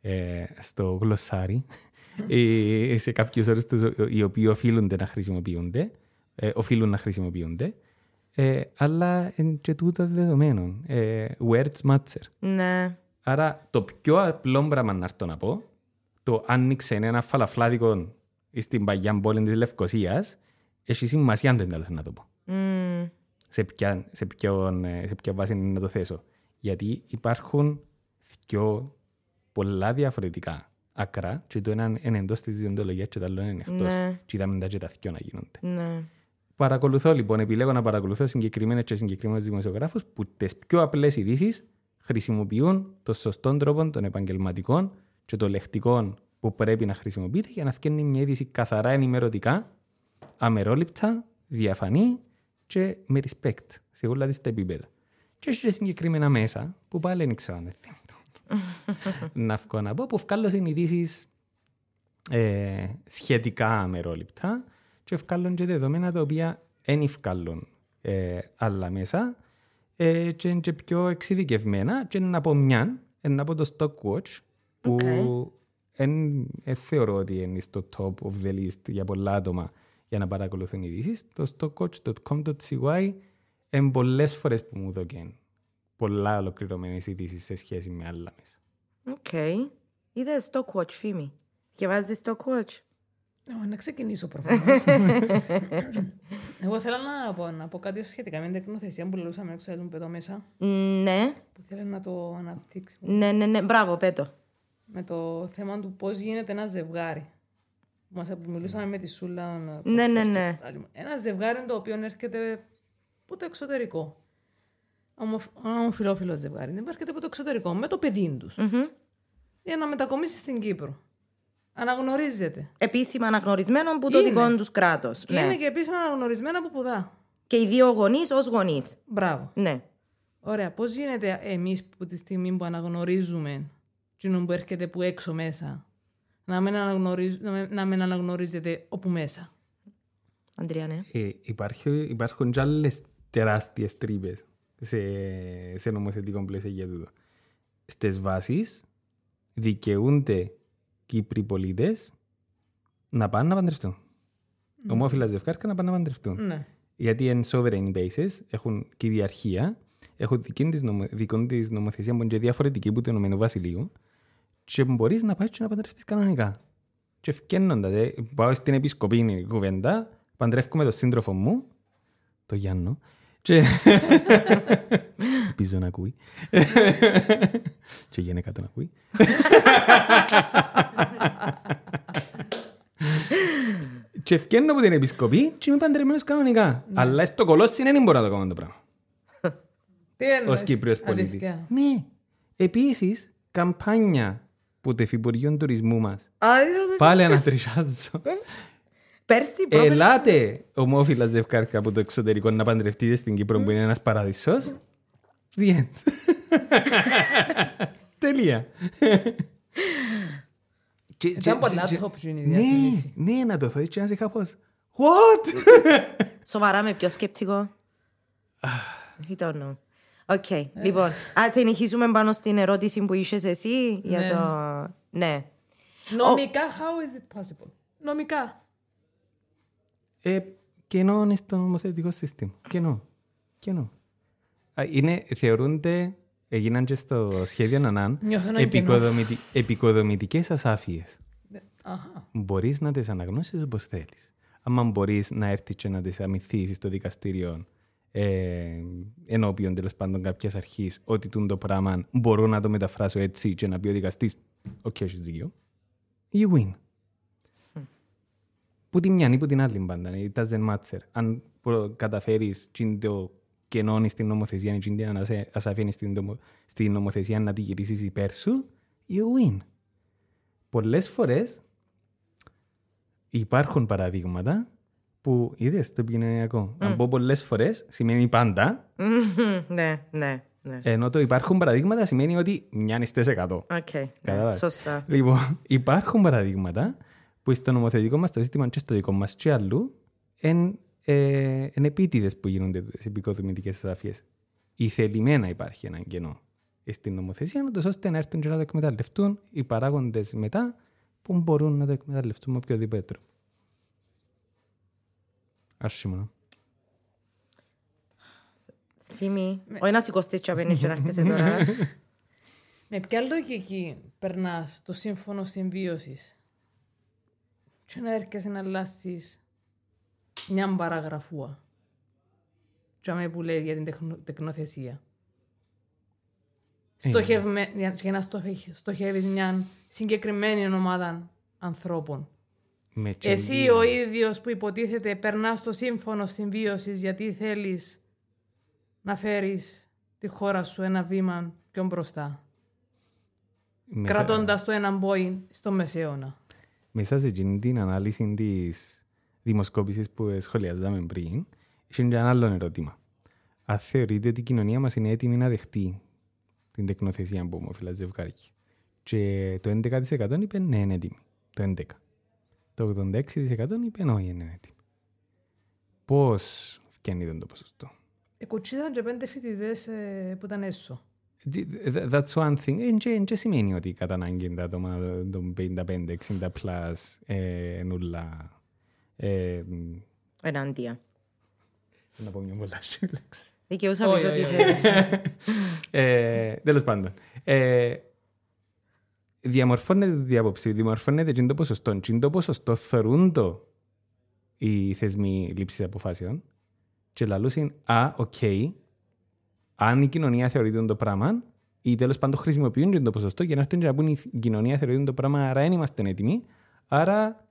ε, στο γλωσσάρι [LAUGHS] ή σε κάποιου όρου οι οποίοι οφείλουν να χρησιμοποιούνται, ε, οφείλουν να χρησιμοποιούνται. Ε, αλλά είναι και τούτο δεδομένο. Ε, words matter. Ναι. Άρα το πιο απλό πράγμα να έρθω να πω, το άνοιξε ένα φαλαφλάδικο στην παγιά πόλη της Λευκοσίας, έχει σημασία το εντάλλως να το πω. Mm. Σε, ποια, σε, ποιο, σε ποια βάση να το θέσω. Γιατί υπάρχουν δυο πολλά διαφορετικά άκρα και το ένα είναι εντός της διοντολογίας και το άλλο είναι εκτός. Ναι. Και είδαμε τα και τα δυο να γίνονται. Ναι. Παρακολουθώ λοιπόν, επιλέγω να παρακολουθώ συγκεκριμένες και συγκεκριμένους δημοσιογράφους που τις πιο απλές ειδήσεις χρησιμοποιούν το σωστό τρόπο των επαγγελματικών και των λεκτικών που πρέπει να χρησιμοποιείται για να φτιάξει μια είδηση καθαρά ενημερωτικά, αμερόληπτα, διαφανή και με respect σε όλα τις τα επίπεδα. Και έχεις συγκεκριμένα μέσα που πάλι δεν ξέρω αν είναι [LAUGHS] να βγω να πω, που βγάλω ειδήσεις ε, σχετικά αμερόληπτα και βγάλουν και δεδομένα τα οποία δεν βγάλουν ε, άλλα μέσα ε, και είναι και πιο εξειδικευμένα και να πω μια, να πω το Stockwatch που okay. εν, ε, θεωρώ ότι είναι στο top of the list για πολλά άτομα για να παρακολουθούν ειδήσεις. Το stockwatch.com.cy είναι πολλές φορές που μου δοκέν πολλά ολοκληρωμένες ειδήσεις σε σχέση με άλλα μέσα. OK. Okay. Είδε Stockwatch, Φήμη. Διαβάζεις Stockwatch. Ναι, να ξεκινήσω προφανώς. [LAUGHS] [LAUGHS] [LAUGHS] Εγώ θέλω να πω, να πω κάτι σχετικά με την τεκνοθεσία που λούσαμε έξω από πέτω μέσα. Ναι. Που θέλω να το αναπτύξει. Ναι, ναι, ναι. Μπράβο, πέτω. Με το θέμα του πώς γίνεται ένα ζευγάρι. Μας που μιλούσαμε με τη Σούλα. Ναι, ναι, ναι. Ένα ζευγάρι το οποίο έρχεται από το εξωτερικό. Ένα ομοφυλόφιλο ζευγάρι. Έρχεται από το εξωτερικό με το παιδί τους. Mm-hmm. Για να μετακομίσει στην Κύπρο. Αναγνωρίζεται. Επίσημα αναγνωρισμένο από το δικό τους κράτος. Και ναι. είναι και επίσημα αναγνωρισμένο από πουδά. Και οι δύο γονείς ως γονείς. Μπράβο. Ναι. Ωραία. Πώς γίνεται εμείς που τη στιγμή που αναγνωρίζουμε κοινό που έρχεται που έξω μέσα να μην, αναγνωρίζ, να μην αναγνωρίζεται όπου μέσα; Αντρία, ναι. Ε, υπάρχει, υπάρχουν και άλλες τεράστιες τρύπες σε, σε νομοθετικό πλαίσιο για τούτο. Στις βάσεις δικαιούνται Κύπροι πολίτες να πάνε να παντρευτούν. Mm. Ομόφυλα ζευγάρια να πάνε να παντρευτούν. Ναι. Γιατί είναι sovereign bases, έχουν κυριαρχία, έχουν δική της νομο, νομοθεσία που είναι διαφορετική από το Ηνωμένο Βασιλείο και μπορείς να πάεις και να παντρευτείς κανονικά. Και ευκαινόντα, δε, πάω στην επισκοπή κουβέντα, παντρεύομαι τον σύντροφο μου, το Γιάννο, και... [LAUGHS] Ελπίζω να ακούει. και γενικά τον ακούει. και ευκαινώ από την επισκοπή και είμαι παντρεμένος κανονικά. Αλλά στο κολόσι δεν μπορώ να το κάνω το πράγμα. Τι εννοείς, Ως Κύπριος πολίτης. Ναι. Επίσης, καμπάνια που το Υφυπουργείο Τουρισμού μας. Πάλι ανατριχιάζω. Πέρσι, Ελάτε ομόφυλα ζευκάρκα από το εξωτερικό να παντρευτείτε στην Κύπρο που είναι ένας παραδείσος. The [LAUGHS] Τελεία. Ήταν πολλά top η Ναι, ναι, να το θωρείς και να είσαι κάπως. What? [LAUGHS] Σοβαρά με ποιο σκεπτικό. [SIGHS] I don't know. OK, λοιπόν, ας συνεχίσουμε πάνω στην ερώτηση που είσαι εσύ για Ναι. το... Ναι. Νομικά, how is it possible; Νομικά. Ε, κενό είναι στο νομοθετικό σύστημα. Κενό. Κενό. Α, Είναι, θεωρούνται, έγιναν και στο σχέδιο Νανάν, Νιώθω ένα κενό. επικοδομητι, επικοδομητικές ασάφειες. Αχα. μπορείς να τις αναγνώσεις όπως θέλεις. Άμα μπορείς να έρθεις και να τις αμυθίσεις στο δικαστήριο ε, ενώπιον τέλος πάντων κάποιας αρχής ότι τούν το πράγμα μπορώ να το μεταφράσω έτσι και να πει ο δικαστής, Οκ, έχει δίκιο. You win. Που τη μια ή που την άλλη πάντα. It doesn't matter. Αν καταφέρεις το κενόν στην νομοθεσία ή την ασάφειαν στην, νομο- στην νομοθεσία να τη γυρίσεις υπέρ σου, you win. Πολλές φορές υπάρχουν παραδείγματα που είδες το επικοινωνιακό. Αν πω πολλές φορές σημαίνει πάντα, ναι, ναι, ναι. ενώ το υπάρχουν παραδείγματα σημαίνει ότι μια στις 100. Οκ, ναι, Κατάλαβες; σωστά. Λοιπόν, υπάρχουν παραδείγματα που στο νομοθετικό μας το σύστημα και στο δικό μας και αλλού εν, ε, εν επίτηδες που γίνονται τις εποικοδομητικές ασάφειες. Ηθελημένα υπάρχει ένα κενό στην νομοθεσία, ούτως ώστε να έρθουν και να το εκμεταλλευτούν οι παράγοντες μετά που μπορούν να το εκμεταλλευτούν με οποιοδήποτε τρόπο. Άσχημο. Θύμη, όχι να σηκωστείς και απένεις και να έρχεσαι τώρα. [LAUGHS] Με ποια λογική περνάς το σύμφωνο συμβίωσης; Και να έρχεσαι να αλλάσεις μια παραγραφούα. Τι αμέ που λέει για την τεχνο- τεκνοθεσία. Στοχευμε, για, για να στοχε- στοχεύεις μια συγκεκριμένη ομάδα ανθρώπων. Με Εσύ τσελί- ο ίδιος που υποτίθεται περνάς το σύμφωνο συμβίωσης γιατί θέλεις να φέρεις τη χώρα σου ένα βήμα πιο μπροστά. μέσα- Κρατώντας το έναν πόη στο μεσαίωνα. μέσα σε εκείνη την ανάλυση της δημοσκόπησης που σχολιάζαμε πριν, είχε και ένα άλλο ερώτημα. Αν θεωρείτε ότι η κοινωνία μας είναι έτοιμη να δεχτεί την τεκνοθεσία που ομοφυλά ζευγάρια. Και το 11% είπε ναι, είναι έτοιμη. Το 11%. Το 86% είπε όχι, είναι έτοιμη. Πώς φτιάχνει το ποσοστό; Εκουτσίδαν και πέντε φοιτητές ε, που ήταν έσω. Th- That's one thing. Εν και- εν και σημαίνει ότι κατά ανάγκη τα άτομα των 55-60 plus ε, νουλά. Ε, μ, Ενάντια. να πω μια πολλά σύλλεξη. Δικαιούσα πεις Όχι, ότι όχι, θέλεις. ε, Τέλος πάντων. Ε, διαμορφώνεται η άποψη, διαμορφώνεται και το ποσοστό. Και το ποσοστό θεωρούν το οι θεσμοί λήψης αποφάσεων και λαλούσιν, α, οκ, αν η κοινωνία θεωρεί το πράγμα, ή τέλος πάντων χρησιμοποιούν και το ποσοστό για να έρθουν και να πούν η κοινωνία θεωρεί το πράγμα, άρα δεν είμαστε έτοιμοι, άρα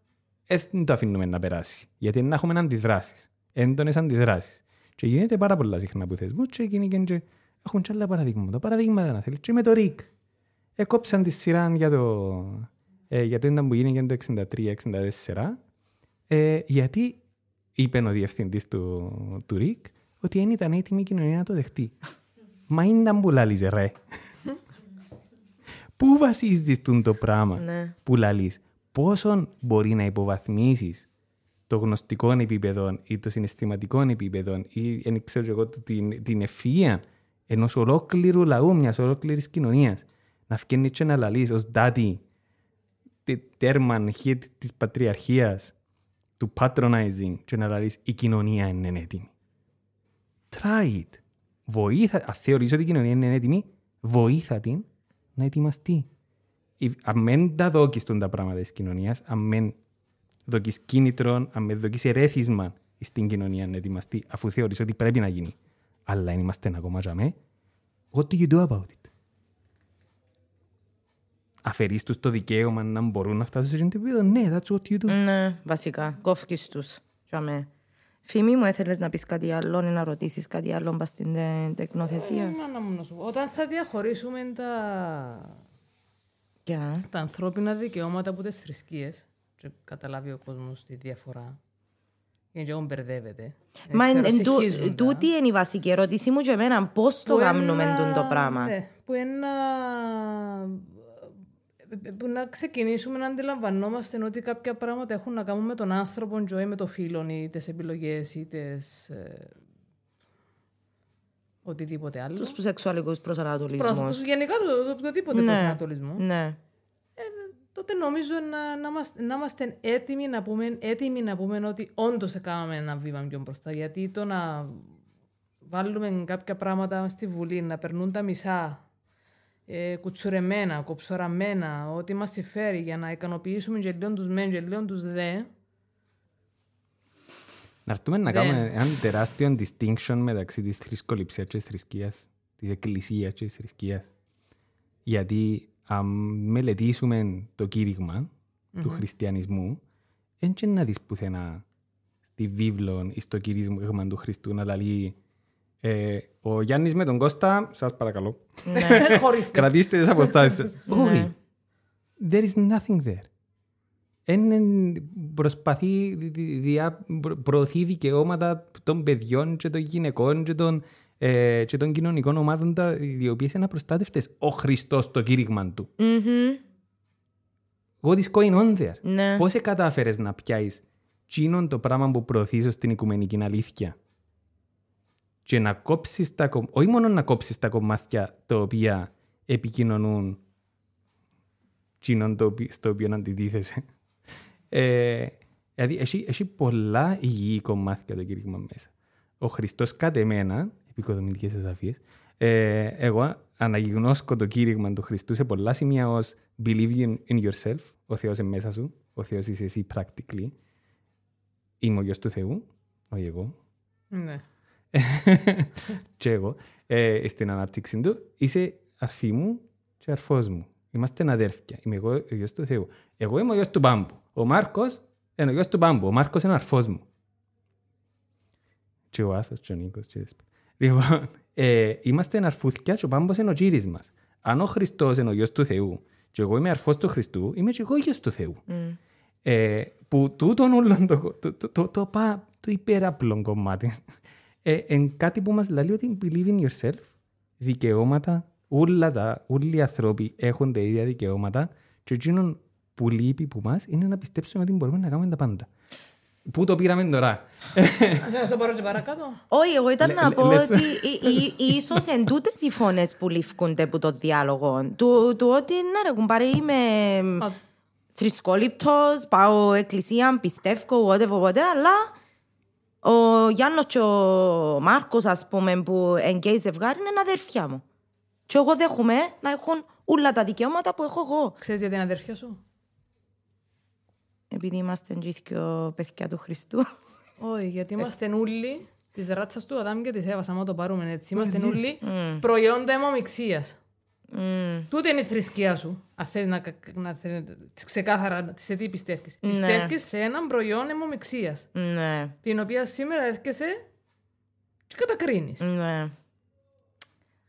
δεν το αφήνουμε να περάσει. Γιατί να έχουμε αντιδράσεις, έντονες αντιδράσεις. Και γίνεται πάρα πολλά συχνά από θεσμού και γίνει και έχουν και άλλα παραδείγματα. Παραδείγματα να θέλεις. Και με το ΡΙΚ. Έκοψαν τη σειρά για το, ε, για το ήταν που γίνει το 63-64, ε, γιατί είπε ο διευθυντής του, του ΡΙΚ ότι δεν ήταν έτοιμη η κοινωνία να το δεχτεί. Μα ήταν που λαλείς ρε. [LAUGHS] Πού βασίζεις τον το πράγμα Ναι. που λαλείς. Πόσον μπορεί να υποβαθμίσεις το γνωστικό επίπεδο ή το συναισθηματικό επίπεδο ή εν ξέρω εγώ, το- την, την ευφυΐα ενός ολόκληρου λαού, μιας ολόκληρης κοινωνίας. Να φκένει και να λαλείς ως δάτη τε- τέρμαν hit της πατριαρχίας του patronizing και να λαλείς η κοινωνία είναι έτοιμη. Try it. Βοήθα, αν θεωρείς ότι η κοινωνία είναι έτοιμη, βοήθα την να ετοιμαστεί. If- Αν δεν τα δόκεις τον τα πράγματα της κοινωνίας, αν δεν δόκεις κίνητρο, αν δεν δόκεις ερέθισμα στην κοινωνία να ετοιμαστεί, αφού θεωρείς ότι πρέπει να γίνει, αλλά δεν είμαστε ακόμα τζαμέ, what do you do about it? Αφαιρείς τους το δικαίωμα να μπορούν να φτάσουν σε αυτό το επίπεδο. Ναι, that's what you do. Ναι, βασικά. Κόφκεις τους. Τζαμέ. Φήμη μου, έθελες να πεις κάτι άλλο ή να ρωτήσεις κάτι άλλο πας στην τε- τεκνοθεσία; Μάνα μου να σου πω. Όταν θα διαχωρίσουμε τα, Γεια. τα ανθρώπινα δικαιώματα από τις θρησκείες και καταλάβει ο κόσμος τη διαφορά. Γιατί εγώ μπερδεύεται. Μα Δεν εν- ξέρω, εν τού- συγχύζουν τα. τούτη είναι η βασική ερώτηση μου και εμένα. Πώς το Που κάνουμε ένα- τούτο το πράγμα; Ναι, που ένα... Που να ξεκινήσουμε να αντιλαμβανόμαστε ότι κάποια πράγματα έχουν να κάνουν με τον άνθρωπο και όχι με το φίλο ή τις επιλογές ή τις... ε, οτιδήποτε άλλο. Τους σεξουαλικούς προσανατολισμούς. Πρόσωπους, γενικά το, το οποιοδήποτε Ναι. προσανατολισμό. Ναι. τότε νομίζω να, να, είμαστε, να είμαστε έτοιμοι να πούμε, έτοιμοι να πούμε ότι όντως έκαναμε ένα βήμα πιο μπροστά. Γιατί το να βάλουμε κάποια πράγματα στη Βουλή, να περνούν τα μισά ε, κουτσουρεμένα, κοψοραμένα, ό,τι μας συμφέρει για να ικανοποιήσουμε και λίγο τους μεν και λίγο τους δε. Να έρθουμε να Δεν. κάνουμε ένα τεράστιο distinction μεταξύ της θρησκοληψίας και της θρησκείας, της εκκλησίας και της θρησκείας. Γιατί αν μελετήσουμε το κηρυγμα του χριστιανισμού, δεν και να δεις πουθενά στη βίβλο ή στο κήρυγμα του Χριστού να λέει ε, ο Γιάννης με τον Κώστα, σας παρακαλώ, Δεν [LAUGHS] χωρίστε. κρατήστε τις αποστάσεις σας. Ναι. Όχι. There is nothing there. Εν, εν, προσπαθεί, δι- δι- διά, προ- προωθεί δικαιώματα των παιδιών και των γυναικών και των, ε, και των κοινωνικών ομάδων τα, οι οποίες είναι απροστάτευτες. Ο Χριστός το κήρυγμα του. Μμμ. What is going on there? Ναι. Πώς κατάφερες να πιάσεις τσίνον το πράγμα που προωθείς στην οικουμενική αλήθεια; Και να κόψεις τα κομμάτια, όχι μόνο να κόψεις τα κομμάτια τα οποία επικοινωνούν τσίνον το οποίο, στο οποίο αντιτίθεσαι. Ε, δηλαδή, έχει, έχει πολλά υγιή κομμάτια το κήρυγμα μέσα. Ο Χριστός κατ' εμένα, επικοδομητικές εσαφίες, ε, εγώ αναγνώσκω το κήρυγμα του Χριστού σε πολλά σημεία ως believe in, in yourself, ο Θεός είναι μέσα σου, ο Θεός είσαι εσύ practically, είμαι ο Γιος του Θεού, όχι εγώ, Ναι. [LAUGHS] και εγώ, ε, στην ανάπτυξη του, είσαι αρφή μου και αρφός μου. Είμαστε αδέρφια. Είμαι εγώ ο γιος του Θεού. Εγώ είμαι ο γιος του Πάμπου. Ο Μάρκος είναι ο γιος του Πάμπου. Ο Μάρκος είναι αρφός μου. Και ο Άθος και ο Νίκος. Και... δεσπο- Λοιπόν, ε, είμαστε αρφούθηκια και ο Πάμπος είναι ο κύρις μας. Αν ο Χριστός είναι ο γιος του Θεού και εγώ είμαι αρφός του Χριστού, είμαι και εγώ γιος του Θεού. Ε, που τούτον όλο το, το, το, το, το, πα- το υπεραπλό κομμάτι ε, εν κάτι που μας λέει ότι believe in yourself, δικαιώματα, όλα τα, όλοι οι άνθρωποι έχουν τα ίδια δικαιώματα και εκείνο που λείπει που μας είναι να πιστέψουμε ότι μπορούμε να κάνουμε τα πάντα. Πού το πήραμε τώρα; Θέλω να σε πάρω και παρακάτω. Όχι, εγώ ήταν Λε- να λε- πω let's- ότι ί- ί- ίσως εν τούτες οι φωνές που ληφκούνται από το διάλογο. Του, του ότι ναι ρε κουμπάρε είμαι Α, θρησκόληπτος, πάω εκκλησία, πιστεύω, whatever, whatever, αλλά ο Γιάννος και ο Μάρκος, ας πούμε, που εγκαίει ζευγάρι, είναι αδέρφια μου. Και εγώ δέχομαι να έχουν όλα τα δικαιώματα που έχω εγώ. Ξέρεις γιατί είναι αδέρφια σου; Επειδή είμαστε και παιδιά του Χριστού. Όχι, γιατί είμαστε όλοι της ράτσας του Αδάμ και της Εύας. Αν το πάρουμε έτσι, είμαστε όλοι προϊόντα αιμομηξία. Μμμ. Τούτη είναι η θρησκεία σου. Αν θέλει να, να θέλεις ξεκάθαρα σε τι πιστεύεις. Πιστεύεις σε έναν προϊόν αιμομηξία. Ναι, Την οποία σήμερα έρχεσαι και κατακρίνεις. ναι.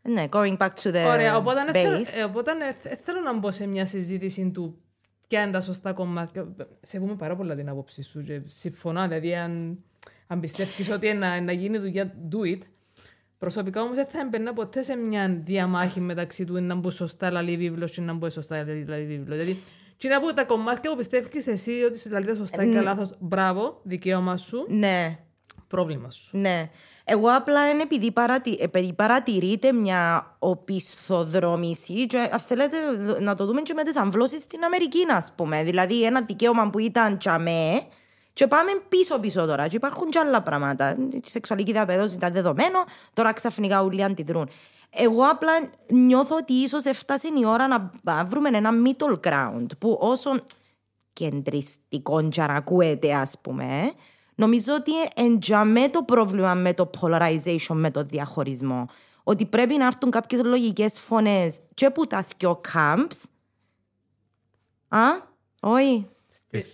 Ναι, going back to the Ωραία, οπότε, base. θέλω, ε, οπότε ε, θε- θέλω να μπω σε μια συζήτηση του ποια είναι τα σωστά κομμάτια. Σεβούμε πάρα πολλά την άποψη σου και συμφωνώ. Δηλαδή, αν, αν πιστεύεις ότι να, να γίνει δουλειά, do it. Προσωπικά όμως δεν θα έμπαιρνα ποτέ σε μια διαμάχη μεταξύ του να μπω σωστά λαλή βίβλος και να μπω σωστά λαλή βίβλος. Δηλαδή, τι είναι από τα κομμάτια που πιστεύεις εσύ ότι σε λαλή σωστά και λάθος, μπράβο, δικαίωμα σου, Ναι, πρόβλημα σου. ναι. Εγώ απλά είναι επειδή, παρατη... επειδή παρατηρείται μια οπισθοδρόμηση και αν θέλετε να το δούμε και με τις αμβλώσεις στην Αμερική, ας πούμε. Δηλαδή ένα δικαίωμα που ήταν τσαμέ και πάμε πίσω-πίσω τώρα και υπάρχουν και άλλα πράγματα. Η σεξουαλική διαπαιδώση ήταν δεδομένο, τώρα ξαφνικά όλοι αντιδρούν. Εγώ απλά νιώθω ότι ίσως έφτασε η ώρα να να βρούμε ένα middle ground που όσο κεντριστικό και αν ακούεται, ας πούμε, νομίζω ότι εντιαμέ το πρόβλημα με το polarization, με το διαχωρισμό. Ότι πρέπει να έρθουν κάποιες λογικές φωνές και που τα δυο camps. Α, όχι.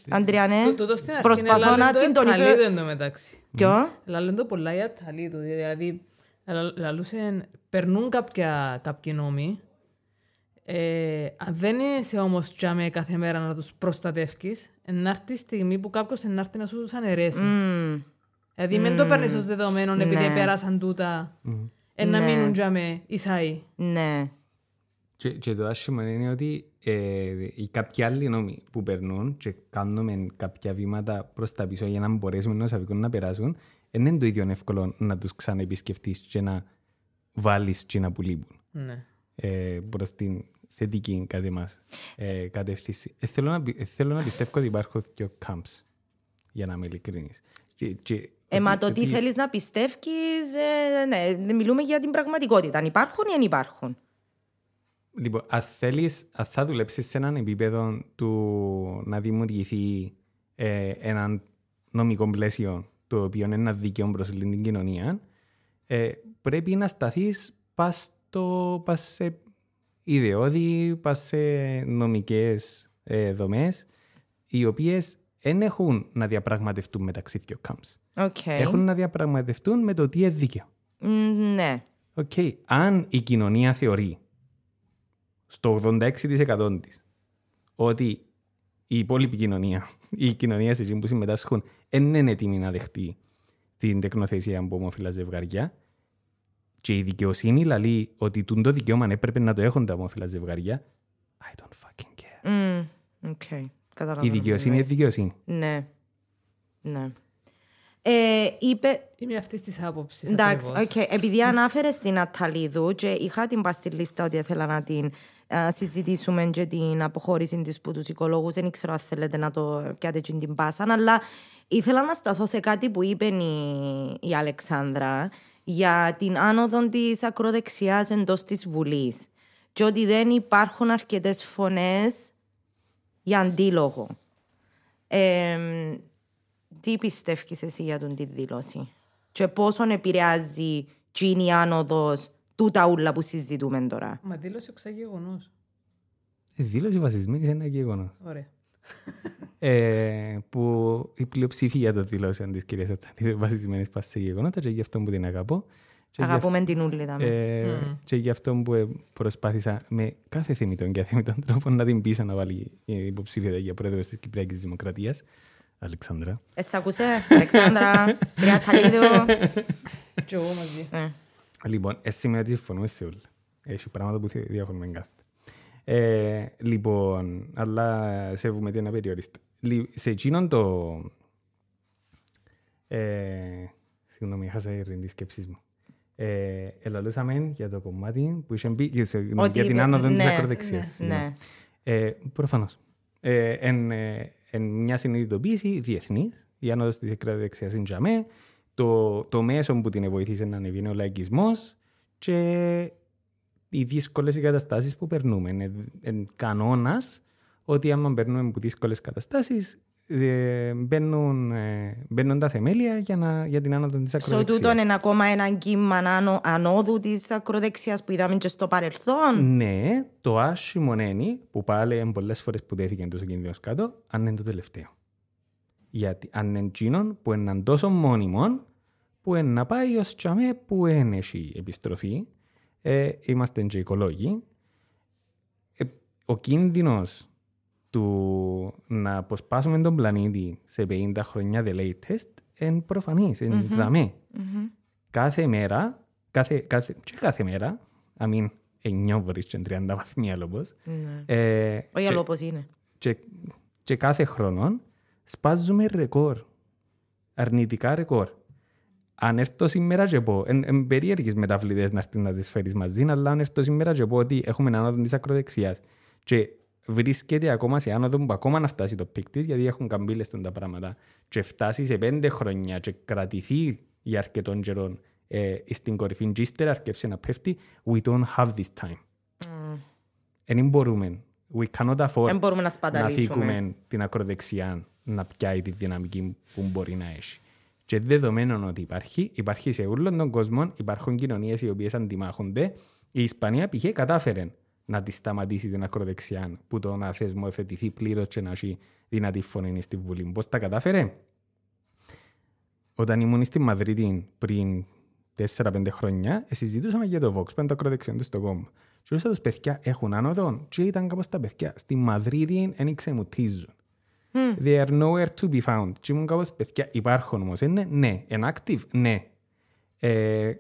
Αντρία, ναι. Τού- τούτο στην αρχή Προσπαθώ είναι να λάλεν το συντονίσω. αταλείδο εντωμεταξύ. Ποιο; Λαλούν το πολλά για αταλείδο. Δηλαδή, λα- λαλούσεν, περνούν κάποια, κάποιοι νόμοι. Ε, αν δεν είσαι όμως τζάμε κάθε μέρα να τους προστατεύεις, να έρθει η στιγμή που κάποιος να έρθει να σου τους αναιρέσει. Μμμ. Δηλαδή, μην το παίρνεις ως δεδομένο επειδή Ναι. πέρασαν τούτα, ε, να Ναι. μείνουν τζάμε Ισαΐ. Ναι. Και, και το άσχημο είναι ότι ε, οι κάποιοι άλλοι νόμοι που περνούν και κάνουμε κάποια βήματα προς τα πίσω για να μπορέσουμε να σαβικούν να περάσουν, δεν είναι το ίδιο εύκολο να τους ξαναεπισκεφτείς και να βάλεις και να που λείπουν Ναι. ε, προς την θετική κάτι μας ε, κατεύθυνση. Ε, θέλω, να, πι- ε, θέλω να πιστεύω ότι υπάρχουν και camps, για να είμαι ειλικρινής. Και, και, Ε, μα ότι- το τι ότι- θέλεις να πιστεύεις, ε, ναι, μιλούμε για την πραγματικότητα. Αν υπάρχουν ή αν υπάρχουν. Λοιπόν, αν θέλεις, αν θα δουλέψεις σε έναν επίπεδο του να δημιουργηθεί ε, έναν νομικό πλαίσιο το οποίο είναι ένα δίκαιο προς όλη την κοινωνία, ε, πρέπει να σταθείς πας, στο, πας σε ιδεώδη, πας σε νομικές ε, δομές, οι οποίες δεν έχουν να διαπραγματευτούν μεταξύ δύο camps. Οκ. Έχουν να διαπραγματευτούν με το τι είναι δίκαιο. Μ, Ναι. Οκ, αν η κοινωνία θεωρεί στο 86% της ότι η υπόλοιπη κοινωνία, [LAUGHS] η κοινωνία σε εκείνη που συμμετάσχουν, δεν είναι έτοιμη να δεχτεί την τεκνοθεσία από ομόφυλα ζευγαριά, και η δικαιοσύνη λέει ότι τούντο δικαίωμα έπρεπε να το έχουν τα ομόφυλα ζευγαριά, I don't fucking care. Μ, Οκ. Καταλαβαίνω. Η δικαιοσύνη είναι δικαιοσύνη. Ναι. Ναι. Ε, είπε, Είμαι αυτής της άποψης. Εντάξει, οκ. Επειδή ανάφερες την Αταλίδου και είχα την πα στη λίστα ότι ήθελα να την α, συζητήσουμε και την αποχώρηση της που τους οικολόγους. Δεν ξέρω αν θέλετε να το πιάτε και την πάσαν, αλλά ήθελα να σταθώ σε κάτι που είπε η, η Αλεξάνδρα για την άνοδο της ακροδεξιάς εντός της Βουλής. Και ότι δεν υπάρχουν αρκετές φωνές για αντίλογο. Ε, τι πιστεύεις εσύ για τον τη δήλωση και πόσον επηρεάζει την η άνοδος τούτα ούλα που συζητούμε τώρα; Μα δήλωσε οξά γεγονό. Η δήλωση βασισμένη σε ένα γεγονός. Ωραία. Ε, που η πλειοψηφία των δηλώσεων τη κυρία Αταλίδου είναι βασισμένη πας σε γεγονότα και γι' αυτό που την αγαπώ. Και γι' Αγαπούμε την ούλη δάμε. Ε, Και γι' αυτό που ε, προσπάθησα με κάθε θεμητόν και αθεμητόν τρόπο να την πείσω να βάλει η υποψήφια για πρόεδρος της Κυπριακής Δημοκρατίας. Αλεξάνδρα. Ε, σ' ακούσε, Αλεξάνδρα, [LAUGHS] κυρία Ταλίδου. Και εγώ μαζί. Ε, Λοιπόν, εσύ σημαίνει ότι συμφωνούμε σε όλα. Έχει πράγματα που διαφωνούμε κάθετα. Ε, λοιπόν, αλλά σέβουμε την απεριορίστα. Λι- Σε εκείνον το... Ε, συγγνώμη, έχασα τη σκέψη μου. Ε, ελαλούσαμε για το κομμάτι που είχε μπει για, σε- Ότι για την είπε- άνοδο της ναι, ακροδεξίας. ναι. Ε, προφανώς. Ε, εν, ε, εν μια συνειδητοποίηση διεθνής, η άνοδος της ακροδεξιάς είναι για μέ, το, το μέσο που την βοήθησε να ανεβεί είναι ο λαϊκισμός και οι δύσκολες καταστάσεις που περνούμε. Είναι εν κανόνας ότι άμα περνούμε από δύσκολες καταστάσεις, μπαίνουν, ε, μπαίνουν τα θεμέλια για, να, για την άνοδο της So ακροδεξιά. τούτο είναι ακόμα ένα κύμα ανώ- ανόδου της ακροδεξιάς που είδαμε και στο παρελθόν; Ναι, το άσχημο είναι που πάλι είναι πολλές φορές που τέθηκε τόσο κίνδυνος κάτω, αν είναι το τελευταίο. Γιατί αν είναι εκείνον που είναι τόσο μόνιμο, που είναι να πάει ως τσαμέ που δεν έχει επιστροφή, ε, είμαστε και οικολόγοι, ε, ο κίνδυνος του να αποσπάσουμε τον πλανήτη σε 50 χρόνια the latest είναι προφανής, είναι δαμέ. Κάθε μέρα, κάθε, κάθε, και κάθε μέρα, I mean, 9 βρεις και 30 βαθμία λόγος, ε, Όχι και- άλλο όπως είναι. και, και κάθε χρόνο σπάζουμε ρεκόρ. Αρνητικά ρεκόρ. Αν έρθω σήμερα και πω, εν, εν περίεργες μεταβλητές να, στις- να τις φέρεις μαζί, αλλά αν έρθω σήμερα και πω ότι έχουμε άνοδο της ακροδεξιάς και βρίσκεται ακόμα σε άνοδο που ακόμα να φτάσει το peak της, γιατί έχουν καμπύλες τούντα πράγματα και φτάσει σε πέντε χρόνια και κρατηθεί για αρκετών καιρών ε, στην κορυφή και ύστερα αρκέψει να πέφτει, we don't have this time. Δεν μπορούμε. We cannot afford Δεν μπορούμε να να σπαταλήσουμε. φύγουμε την ακροδεξιά να πιάει τη δυναμική που μπορεί να έχει. Και δεδομένων ότι υπάρχει, υπάρχει σε όλο τον κόσμο, υπάρχουν κοινωνίες οι οποίες αντιμάχονται. Η Ισπανία π.χ. κατάφερε να τη σταματήσει την ακροδεξιά που το να θεσμοθετηθεί πλήρως και να έχει δυνατή φωνή στη Βουλή. Πώς τα κατάφερε, όταν ήμουν στη Μαδρίτη πριν 4-5 χρόνια, ε, συζητούσαμε για το Vox, που είναι το ακροδεξιό του στο κόμμα. Και ρωτήσα τους παιδιά έχουν άνοδο και ήταν κάπως τα παιδιά. Στη Μαδρίτη δεν ξεμουτίζουν. They are nowhere to be found. Και ήμουν κάπως παιδιά υπάρχουν όμως. Είναι ναι. Είναι active, ναι. Ε,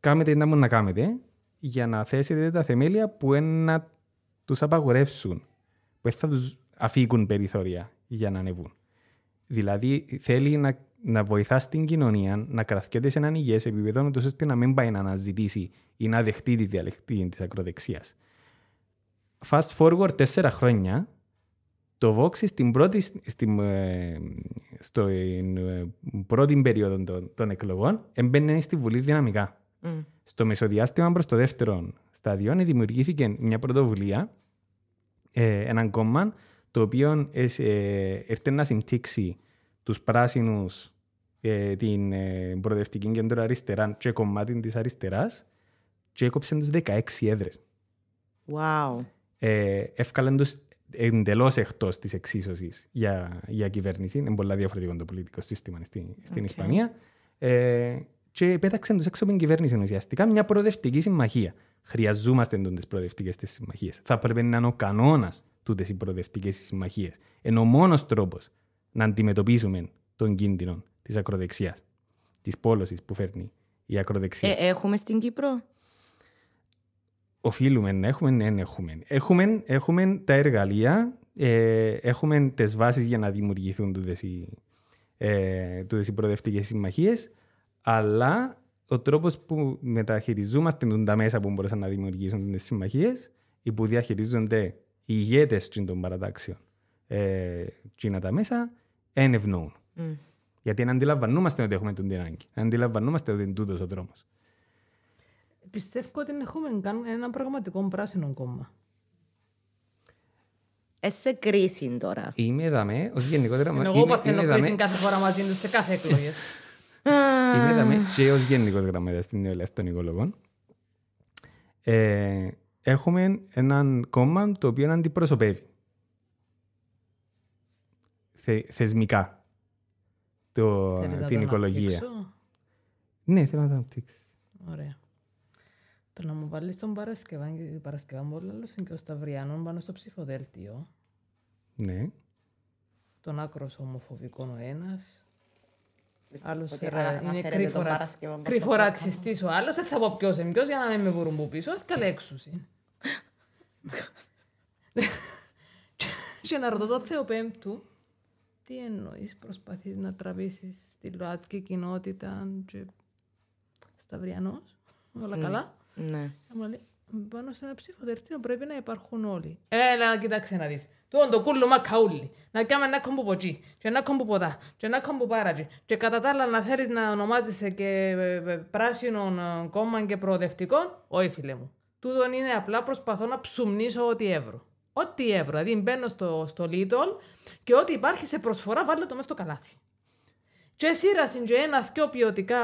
κάμετε να μου να κάνετε για να θέσετε τα θεμέλια που είναι να τους απαγορεύσουν. Που θα τους αφήγουν περιθώρια για να ανεβούν. Δηλαδή θέλει να, να βοηθά την κοινωνία να κρατιέται σε έναν υγιές επίπεδο, ούτως ώστε να μην πάει να αναζητήσει ή να δεχτεί τη διαλεκτή της ακροδεξίας. Fast forward τέσσερα χρόνια, το Vox στην πρώτη, στην, ε, στο, ε, πρώτη περίοδο των, των εκλογών έμπαινε στη Βουλή δυναμικά. Στο μεσοδιάστημα προς το δεύτερο, στάδιο δημιουργήθηκε μια πρωτοβουλία, ε, έναν κόμμα, το οποίο ε, ε, έρθει να συμπτύξει τους πράσινους, ε, την ε, προοδευτική κέντρο αριστερά και κομμάτι της αριστεράς και έκοψε τους 16 έδρες. Wow. Ε, εύκαλαν τους εντελώς εκτός της εξίσωσης για, για κυβέρνηση. Είναι πολύ διαφορετικό το πολιτικό σύστημα στην, στην Οκ. Ισπανία. Ε, και πέταξαν τους έξω από την κυβέρνηση ουσιαστικά μια προοδευτική συμμαχία. Χρειαζόμαστε τις προοδευτικές τι συμμαχίες. Θα πρέπει να είναι ο κανόνας τούτες οι προοδευτικές συμμαχίες. Είναι ο μόνος τρόπος να αντιμετωπίσουμε τον κίνδυνο της ακροδεξιάς, της πόλωσης που φέρνει η ακροδεξιά. Ε, έχουμε στην Κύπρο; Οφείλουμε να έχουμε, ναι, ναι, έχουμε. Έχουμε, έχουμε τα εργαλεία, ε, έχουμε τις βάσεις για να δημιουργηθούν τούτες οι, ε, τούτες οι προοδευτικές συμμαχίες, αλλά ο τρόπος που μεταχειριζόμαστε τα μέσα που μπορούσαν να δημιουργήσουν τις συμμαχίες ή που διαχειρίζονται οι ηγέτες των παρατάξεων ε, τσίνα τα μέσα, είναι ευνοούν. Μμ. Γιατί να αντιλαμβανόμαστε ότι έχουμε τον την ανάγκη. Να αντιλαμβανόμαστε ότι είναι τούτος ο δρόμος. Πιστεύω ότι έχουμε κάνει ένα πραγματικό πράσινο κόμμα. Ε, σε κρίση τώρα. Είμαι εδαμέ, ως γενικότερα... Ενώ είμαι- εγώ παθαίνω είμαι κρίση εδαμέ- κάθε φορά μαζί τους σε κάθε εκλογές. [LAUGHS] Είμαι δαμέ και ως γενικός γραμματέας στην νεολαία των οικολογών. Ε, έχουμε έναν κόμμα το οποίο αντιπροσωπεύει θε, θεσμικά το, Θέλεις να την το οικολογία. αναπτύξω; Ναι, θέλω να το αναπτύξεις. Ωραία. Το να μου βάλεις τον Παρασκευά, γιατί η Παρασκευά μου όλα είναι και ο Σταυριανών πάνω στο ψηφοδέλτιο. Ναι. Τον άκρος ομοφοβικό ο ένας. Άλλος ότι αναφέρεται τον Παρασκευό μπροστά κρυφό από ρατσιστή ο άλλος. Δεν θα πω ποιος είναι ποιος για να μην με βρουν που πίσω. Καλέ έξουση. Και να ρωτώ το Θεοπέμπτου, τι εννοείς προσπαθείς να τραβήσεις τη ΛΟΑΤΚΙ κοινότητα και Σταυριανός, όλα καλά; Ναι. Άμα λέει, πάνω σε ένα ψηφοδελτίο πρέπει να υπάρχουν όλοι. Έλα, κοίταξε να δεις. Τούτο το κούλουμα καούλι. Να κάνουμε ένα κόμπο ποτσί, και ένα κόμπο ποδά, και ένα κόμπο πάρατζι. Και κατά τα άλλα να θέλεις να ονομάζεσαι και ε, ε, πράσινων ε, κόμμα και προοδευτικών. Όχι φίλε μου. Τούτο είναι απλά προσπαθώ να ψουμνήσω ό,τι εύρω. Ό,τι εύρω. Δηλαδή μπαίνω στο, στο Lidl και ό,τι υπάρχει σε προσφορά βάλω το μέσα στο καλάθι. Και σύρασαν και ένας δυο ποιοτικά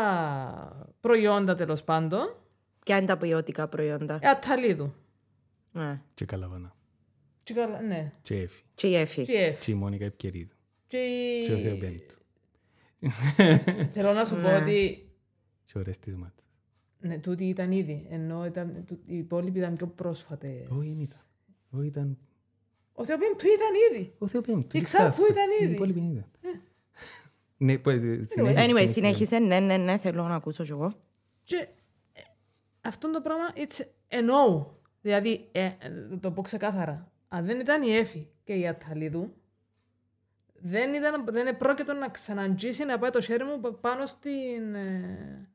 προϊόντα τέλος πάντων. Ποια είναι τα ποιοτικά προϊόντα; Ε, αταλίδου. Ναι. Και καλαβανά. Και καλά, ναι. Και έφη. Και η Εφη. Και εφ. Και η Μόνικα Επικερίδου. Και η- Και ο Θεοπέμπτου. [LAUGHS] Θέλω να σου πω Ναι. ότι Και ο Ρέστης Μάτς. ναι, τούτη ήταν ήδη, ενώ ήταν, τού- οι υπόλοιποι ήταν πιο πρόσφατες. Όχι, δεν ήταν. Όχι, ήταν Ο Θεοπέμπτου ήταν ήδη. ο Θεοπέμπτου. Η Ξάρφου ήταν ήδη. Οι υπόλοιποι ήταν. Ναι, πω, ε, συνέχισε, Anyway, συνέχισε. συνέχισε. Ναι, ναι, ναι, θέλω να ακούσω κι εγώ. Και ε, αυτό το πράγμα, it's a no. Δηλαδή, ε, ε, το πω ξεκάθαρα, αν δεν ήταν η Εφη και η Αταλίδου, δεν, ήταν, δεν επρόκειτο να ξαναντζήσει να πάει το χέρι μου πα- πάνω, στην, ε,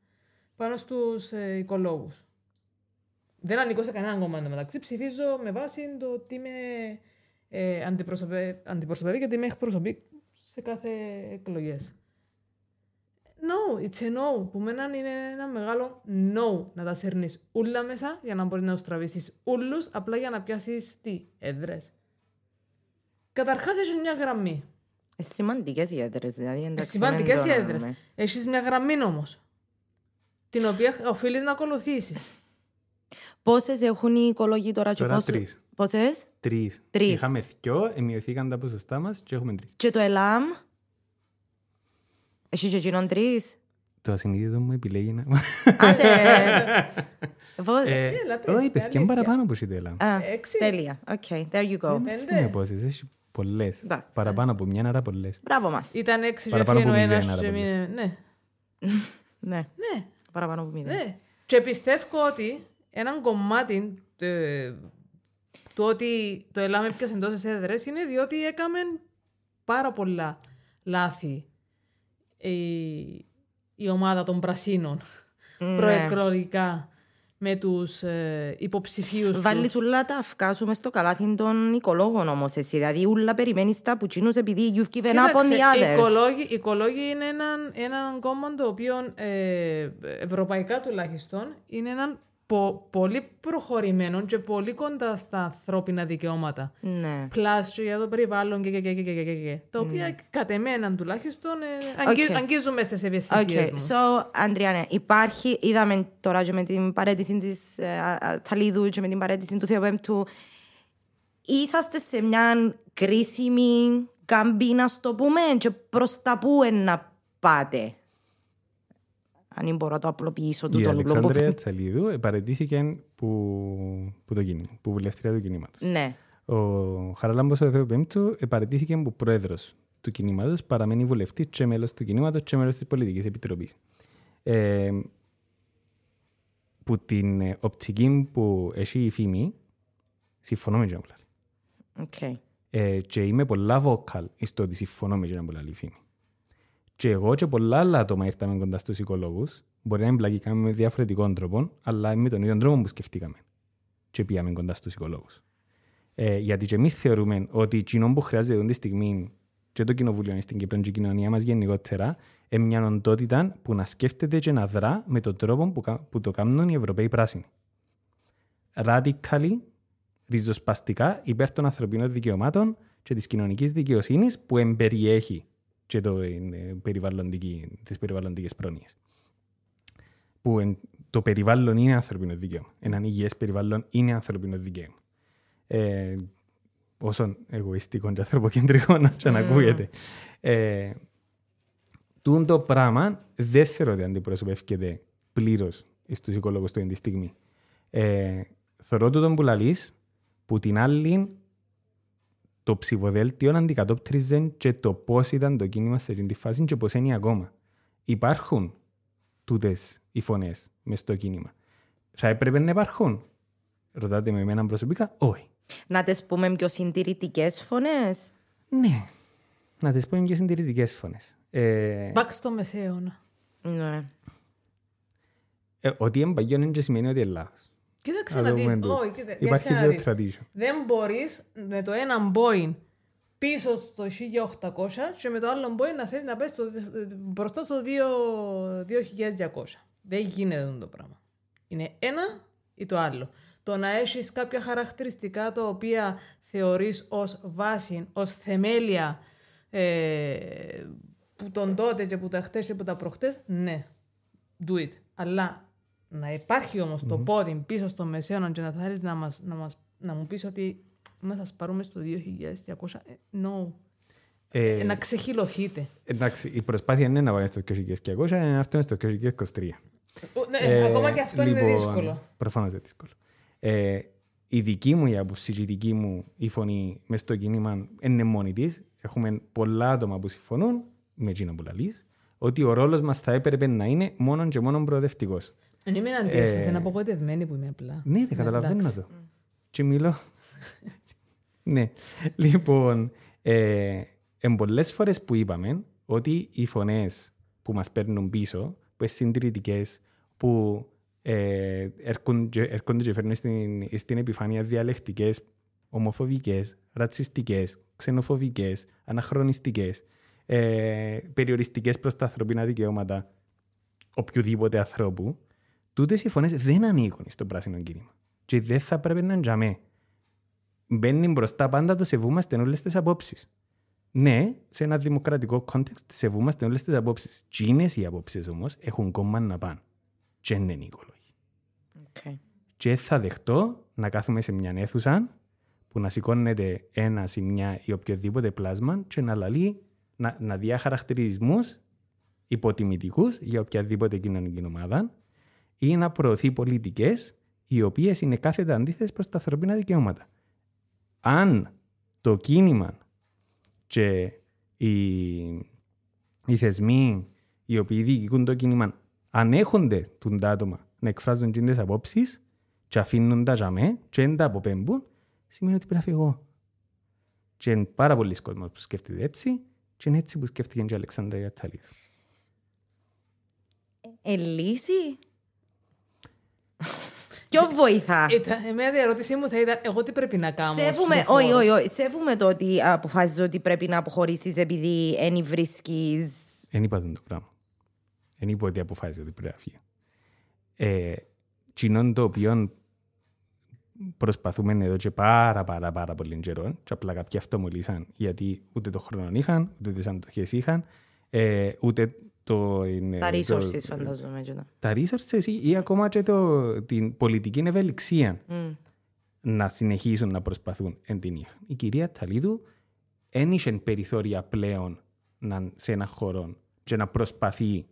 πάνω στους ε, οικολόγους. Δεν ανήκω σε κανέναν κόμμα μεταξύ. Ψηφίζω με βάση το ότι με ε, αντιπροσωπε, αντιπροσωπεύει και τι με εκπροσωπεί σε κάθε εκλογές. No, it's a no. Που μένα είναι ένα μεγάλο no να τα σέρνεις ούλα μέσα για να μπορείς να τους τραβήσεις ούλους απλά για να πιάσεις τι, έδρες. Καταρχάς έχεις μια γραμμή. Ε, σημαντικές οι έδρες, δηλαδή. Ε, εντάξει, σημαντικές οι δεν το έδρες. εννοούμε. Έχεις μια γραμμή όμως. Την οποία οφείλεις να ακολουθήσεις. Πόσες έχουν οι οικολόγοι τώρα και Τώρα πόσους... τρεις. Πόσες; Τρεις. Τρεις. Είχαμε δυο, εμειωθήκαν τα ποσοστά μας και έχουμε τρεις. Και το ΕΛΑΜ. Έχει και εκείνον τρεις; Το ασυνείδητο μου επιλέγει να... Άντε. Πώς- [LAUGHS] Ε, Έλα, πες, Όχι, παιδιά, αλήθεια. είναι παραπάνω από εσύ τέλα. Α, έξι. τέλεια. Οκ, there you go. Είναι Πέντε. πόσες, έχει πολλές. Εντάξει. Παραπάνω από μια, άρα πολλές. Μπράβο μας. Ήταν έξι και Παραπάνω έφυγε ο από ένας μηδέν, άρα και πολλές. μείνε... Ναι, [LAUGHS] Ναι, ναι. παραπάνω από μηδέν. Ναι. Και πιστεύω ότι έναν κομμάτι ε, του ότι το ΕΛΑΜ έπιασε τόσες έδρες είναι διότι έκαμε πάρα πολλά λάθη η, η ομάδα των πρασίνων Ναι. προεκλογικά με τους ε, υποψηφίους τους. Βάλεις ούλα τα αυκά σου μες στο καλάθι των οικολόγων όμως εσύ. Δηλαδή ούλα περιμένεις τα πουτσίνους επειδή you've given up on the Κοίταξε, οι others. οικολόγοι, οι οικολόγοι είναι έναν, έναν κόμμα το οποίο ε, ευρωπαϊκά τουλάχιστον είναι έναν πο- πολύ προχωρημένο και πολύ κοντά στα ανθρώπινα δικαιώματα. Ναι. Plus και για το περιβάλλον και, και, και, και, και, και, και. Τα οποία κατ' εμένα τουλάχιστον ε, αγγι- Οκ. αγγίζουμε στις Okay. ευαισθησίες μου. So, Αντριάννα, υπάρχει, είδαμε τώρα και με την παραίτηση της ε, α, Αταλίδου και με την παραίτηση του Θεοπέμπτου, είσαστε σε μια κρίσιμη καμπή, να στο πούμε, και προς τα πού εν να πάτε; Αν μπορώ να το απλοποιήσω του Η το Αλεξάνδρεια Τσαλίδου παρετήθηκε που, που το κίνημα, που βουλευτρία του κινήματος. Ναι. Ο Χαραλάμπος ο Θεοπέμπτου παρετήθηκε που πρόεδρος του κινήματος, παραμένει βουλευτής και μέλος του κινήματος και μέλος της πολιτικής επιτροπής. Ε, που την ε, οπτική που έχει η Φήμη, συμφωνώ με τον Κλάρη. Οκ. Ε, και είμαι πολλά vocal στο ότι συμφωνώ με τον πολλά Φήμη. Και εγώ και πολλά άλλα άτομα ήρθαμε κοντά στους οικολόγους, μπορεί να εμπλακήκαμε με διαφορετικών τρόπων, αλλά με τον ίδιο τρόπο που σκεφτήκαμε. Και πήγαμε κοντά στους οικολόγους. Ε, γιατί και εμείς θεωρούμε ότι εκείνο που χρειάζεται αυτή τη στιγμή και το κοινοβούλιο είναι στην Κύπρο και η κοινωνία μας γενικότερα, είναι μια οντότητα που να σκέφτεται και να δρά με τον τρόπο που, κα- που το κάνουν οι Ευρωπαίοι πράσινοι. Radically, ριζοσπαστικά υπέρ των ανθρωπίνων δικαιωμάτων και της κοινωνικής δικαιοσύνης που εμπεριέχει και το, ε, περιβαλλοντική, τις περιβαλλοντικές πρόνοιες. Που εν- το περιβάλλον είναι ανθρωπίνο δικαίωμα. Έναν υγιές περιβάλλον είναι ανθρωπίνο δικαίωμα. Ε, όσον εγωιστικό και ανθρωποκεντρικό να και να ακούγεται. Ε, τούν το πράγμα δεν θεωρώ ότι αντιπροσωπεύκεται πλήρω στου οικολόγου του εν τη στιγμή. Ε, θεωρώ το τον που λαλείς, που την άλλη το ψηφοδέλτιο αντικατόπτριζε και το πώς ήταν το κίνημα σε αυτή τη φάση και πώς είναι ακόμα. Υπάρχουν τούτες οι φωνές μες στο κίνημα. Θα έπρεπε να υπάρχουν. Ρωτάτε με εμένα προσωπικά, όχι. Να τις πούμε πιο συντηρητικές φωνές; Ναι. Να τι πω και συντηρητικές φωνές. Ε, Back στο μεσαίωνα. Ναι. ε, ότι είναι παγιόν δεν σημαίνει ότι είναι λάθος. Κοίταξε Να να το δεις. πούμε τούτο. Όχι, κοίτα- Υπάρχει κοίταξε και να το δεις. tradition. Δεν μπορείς με το ένα Boeing πίσω στο 1800 και με το άλλο Boeing να θέλεις να πες στο, μπροστά στο 2 2200. Δεν γίνεται αυτό το πράγμα. Είναι ένα ή το άλλο. Το να έχεις κάποια χαρακτηριστικά τα οποία θεωρείς ως βάση, ως θεμέλια ε, που τον τότε και που τα χτες και που τα προχτές, ναι, do it. Αλλά να υπάρχει όμως το πόδι πίσω στο μεσαίωνα και να θέλεις να, μας, να, μας, να μου πεις ότι να σας πάρουμε στο 2200, ε, no. Ε, Ε, να ξεχυλωθείτε. εντάξει, η προσπάθεια είναι να πάμε στο 2200, είναι αυτό είναι στο 2223. Ο, Ναι, ακόμα και αυτό είναι δύσκολο. Προφανώς είναι δύσκολο. Ε, η δική μου η άποψη και η δική μου η φωνή μες στο κίνημα είναι μόνη της. Έχουμε πολλά άτομα που συμφωνούν με εκείνα που λαλείς, ότι ο ρόλος μας θα έπρεπε να είναι μόνο και μόνο προοδευτικός. Δεν είμαι εναντίον σας, είναι απογοητευμένη που είμαι απλά. Ναι, δεν καταλαβαίνω εντάξει. το. Και μιλώ. ναι. Λοιπόν, ε, εν πολλές φορές που είπαμε ότι οι φωνές που μας παίρνουν πίσω, που είναι συντηρητικές, που ε, έρχονται, έρχονται και φέρνουν στην, στην επιφάνεια διαλεκτικές, ομοφοβικές, ρατσιστικές, ξενοφοβικές, αναχρονιστικές, ε, περιοριστικές προς τα ανθρωπίνα δικαιώματα οποιοδήποτε ανθρώπου, τούτες οι φωνές δεν ανήκουν στο πράσινο κίνημα. Και δεν θα πρέπει να τζαμέ. Μπαίνει μπροστά πάντα το σεβούμαστε όλες τις απόψεις. Ναι, σε ένα δημοκρατικό context σεβούμαστε όλες τις απόψεις. Τσίνε οι απόψεις όμως έχουν κόμμα να πάνε. Και δεν είναι οικολόγοι. Okay. Και θα δεχτώ να κάθομαι σε μια αίθουσα που να σηκώνεται ένα ή μια ή οποιοδήποτε πλάσμα και να λαλεί να, να δει χαρακτηρισμού υποτιμητικούς για οποιαδήποτε κοινωνική ομάδα ή να προωθεί πολιτικές οι οποίες είναι κάθετα αντίθετες προς τα ανθρωπίνα δικαιώματα. Αν το κίνημα και οι, οι θεσμοί οι οποίοι διοικούν το κίνημα ανέχονται τον τα άτομα να εκφράζουν τις απόψεις και αφήνουν τα τζαμέ και δεν τα αποπέμπουν, σημαίνει ότι πρέπει να φύγω. Και είναι πάρα πολλοί κόσμος που σκέφτεται έτσι και είναι έτσι που σκέφτηκε και η Αλεξάνδρα Ιατσαλίδου. Ε, λύση; [LAUGHS] Ποιο βοηθά; Ήταν, εμένα η ερώτησή μου θα ήταν εγώ τι πρέπει να κάνω. ως Σέβουμε, ψηφοφόρος. όχι, όχι, όχι. Σέβουμε το ότι αποφάσισες ότι πρέπει να αποχωρήσεις επειδή δεν βρίσκεις. Δεν είπα τον το πράγμα. Δεν είπα ότι αποφάσισε ότι πρέπει να φύγει. Ε, κοινών το οποίο προσπαθούμε εδώ και πάρα πάρα πάρα πολύ καιρό και απλά κάποιοι αυτομολύσαν γιατί ούτε το χρόνο είχαν, ούτε τις αντοχές είχαν, ε, ούτε το... είναι- Τα το- resources φαντάζομαι. και τα- τα resources ή, ή ακόμα και το, την πολιτική ευελιξία Μμ. να συνεχίσουν να προσπαθούν εν την είχαν. Η κυρία Ταλίδου δεν είχε περιθώρια πλέον να, σε ένα χώρο και να προσπαθεί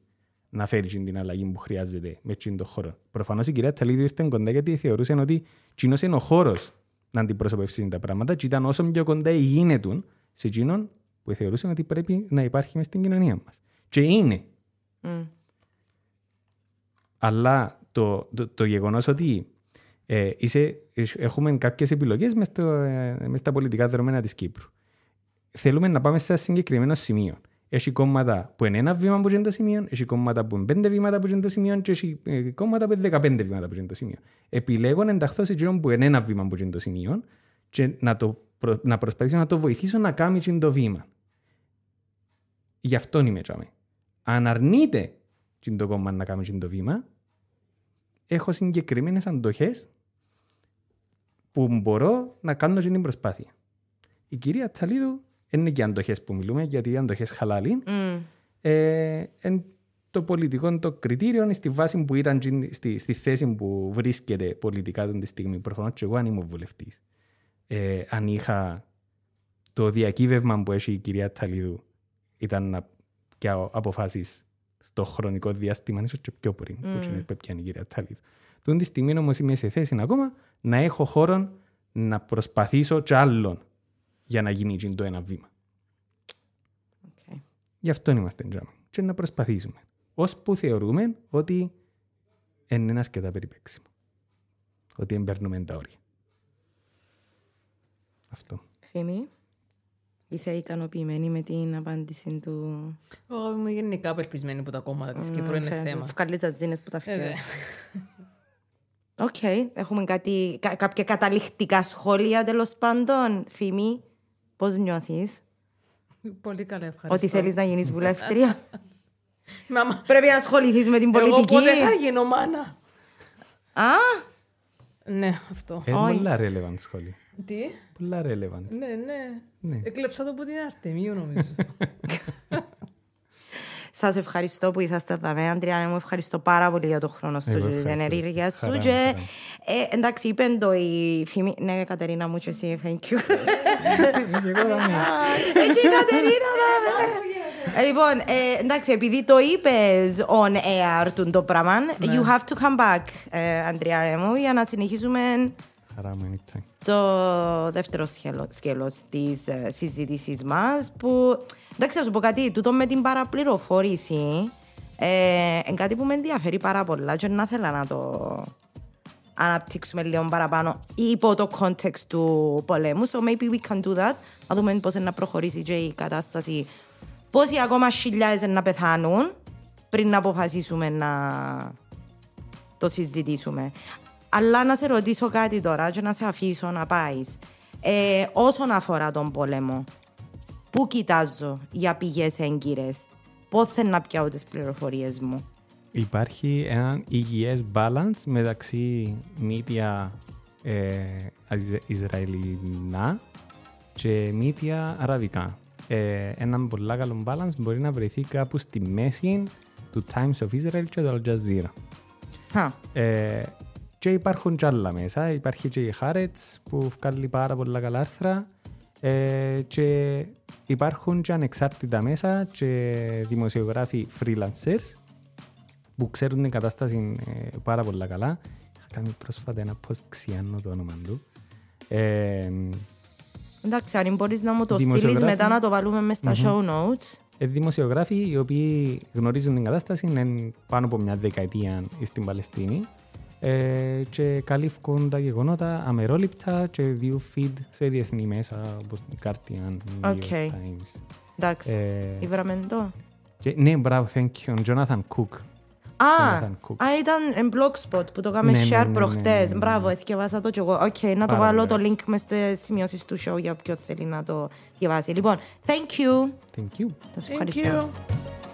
να φέρει την αλλαγή που χρειάζεται με εκείνον τον χώρο. Προφανώς η κυρία Ταλίδου ήρθε κοντά γιατί θεωρούσε ότι εκείνος είναι ο χώρος να αντιπροσωπεύσει τα πράγματα και ήταν όσο πιο κοντά γίνεται σε εκείνον που θεωρούσε ότι πρέπει να υπάρχει μέσα στην κοινωνία μας. Και είναι. Μμ. Αλλά το, το, το γεγονός ότι ε, είσαι, έχουμε κάποιες επιλογές μέσα στα πολιτικά δεδομένα της Κύπρου. Θέλουμε να πάμε σε ένα συγκεκριμένο σημείο. Έχει κόμματα που είναι ένα βήμα που είναι το σημείο, έχει κόμματα που είναι πέντε βήματα που είναι το σημείο και έχει ε, κόμματα που είναι δεκαπέντε βήματα που είναι το σημείο. Επιλέγω να ενταχθώ σε εκείνον που είναι ένα βήμα που είναι το σημείο και να, το, προ- να προσπαθήσω να το βοηθήσω να κάνει εκείνο το βήμα. Γι' αυτό είμαι τσάμε. Αν αρνείται εκείνο το κόμμα να κάνει εκείνο το βήμα, έχω συγκεκριμένες αντοχές που μπορώ να κάνω και την προσπάθεια. Η κυρία Ταλίδου είναι και αντοχές που μιλούμε, γιατί οι αντοχές χαλάλιν. Μμ. Ε, εν το πολιτικό το κριτήριο είναι στη βάση που ήταν τζιν- στη, στη θέση που βρίσκεται πολιτικά τον τη στιγμή. Προφανώς και εγώ αν ήμουν βουλευτής. Ε, αν είχα το διακύβευμα που έχει η κυρία Ταλίδου ήταν να πιάω αποφάσεις στο χρονικό διάστημα, ίσως και πιο πριν, που είναι που πιάνει η κυρία Ταλίδου. Τον τη στιγμή όμως είμαι σε θέση ακόμα να έχω χώρο να προσπαθήσω κι άλλον για να γίνει τζιν το ένα βήμα. Οκ. Γι' αυτό είμαστε τζάμε. Και να προσπαθήσουμε. Ώσπου θεωρούμε ότι δεν είναι αρκετά περιπέξιμο. Ότι εμπέρνουμε τα όρια. Αυτό. Φήμη, είσαι ικανοποιημένη με την απάντηση του... Εγώ είμαι γενικά απελπισμένη που τα κόμματα της Κύπρου είναι θέμα. Βγάλεις τα τζίνες που τα Ε, δε. φτιάχνεις. Οκ. Έχουμε κάτι, κα- κάποια καταληκτικά σχόλια τέλος πάντων; Φήμη, πώς νιώθεις, Πολύ καλά, ευχαριστώ. ότι θέλεις να γίνεις βουλεύτρια; [LAUGHS] Μάμα, Πρέπει να ασχοληθείς με την εγώ πολιτική; πότε θα γίνω μάνα; Α, Ναι, αυτό. Είναι Όχι. πολλά relevant σχόλια. Τι; Πολλά relevant. Ναι, ναι. Ναι. Έκλεψα το από την Αρτεμίου νομίζω. [LAUGHS] Σας ευχαριστώ που είσαστε εδώ. με, Αντρέα, μου ευχαριστώ πάρα πολύ για τον χρόνο σου Εγώ και την ευχαριστώ. ενέργεια σου. Χαρά μου, Και, χαρά μου. ε, εντάξει, είπε το η φήμη. Ναι, Κατερίνα μου, και εσύ, thank you. [LAUGHS] Έτσι η Κατερίνα, δάμε. Ε, Λοιπόν, ε, εντάξει, επειδή το είπες on air του το πράγμα, you have to come back, ε, Αντρέα μου, για να συνεχίσουμε Χαρά μου, anytime. Το δεύτερο σκέλο- σκέλος της ε, συζήτησης μας που, εντάξει να σου πω κάτι, τούτο με την παραπληροφόρηση ε, είναι κάτι που με ενδιαφέρει πάρα πολλά και να ήθελα να το αναπτύξουμε λίγο παραπάνω υπό το context του πολέμου. So maybe we can do that. Να δούμε πώς να προχωρήσει και η κατάσταση. Πόσοι ακόμα χιλιάδες να πεθάνουν πριν να αποφασίσουμε να το συζητήσουμε. Αλλά να σε ρωτήσω κάτι τώρα και να σε αφήσω να πάεις. Ε, όσον αφορά τον πόλεμο, πού κοιτάζω για πηγές έγκυρες, πώς θέλω να πιάω τις πληροφορίες μου; Υπάρχει ένα υγιές balance μεταξύ media ε, Ισρα- Ισραηλινά και media αραβικά. Ε, ένα πολύ καλό balance μπορεί να βρεθεί κάπου στη μέση του Times of Israel και του Al Jazeera. Χα, Ε, και υπάρχουν κι άλλα μέσα. Υπάρχει και η Haaretz που βγάλει πάρα πολλά καλά άρθρα. Ε, και υπάρχουν και ανεξάρτητα μέσα και δημοσιογράφοι freelancers που ξέρουν την κατάσταση ε, πάρα πολλά καλά. Είχα κάνει πρόσφατα ένα post ξιχάνω το όνομα του. Ε, εντάξει, αν μπορείς να μου το στείλεις Δημοσιογράφοι. μετά να το βάλουμε μες στα show notes. ε, δημοσιογράφοι οι οποίοι γνωρίζουν την κατάσταση είναι πάνω από μια δεκαετία στην Παλαιστίνη ε, και καλύφκουν τα γεγονότα αμερόληπτα και δίνουν feed σε διεθνή μέσα όπως η Guardian, New OK. York Times. Εντάξει, Ε, ήβραμε το. και, ναι, μπράβο, thank you. Jonathan Cook. Α, Jonathan Cook. α, ήταν εν blog post που το κάναμε Ναι, ναι, share ναι, ναι, προχτές. ναι, ναι. Μπράβο, εθκιεβάσα το κι εγώ. Οκ, να το Πάρα βάλω πολύ το link μες στις σημειώσεις του show για όποιον θέλει να το διαβάσει. Λοιπόν, thank you. Thank you. Θα σας Thank ευχαριστώ. you.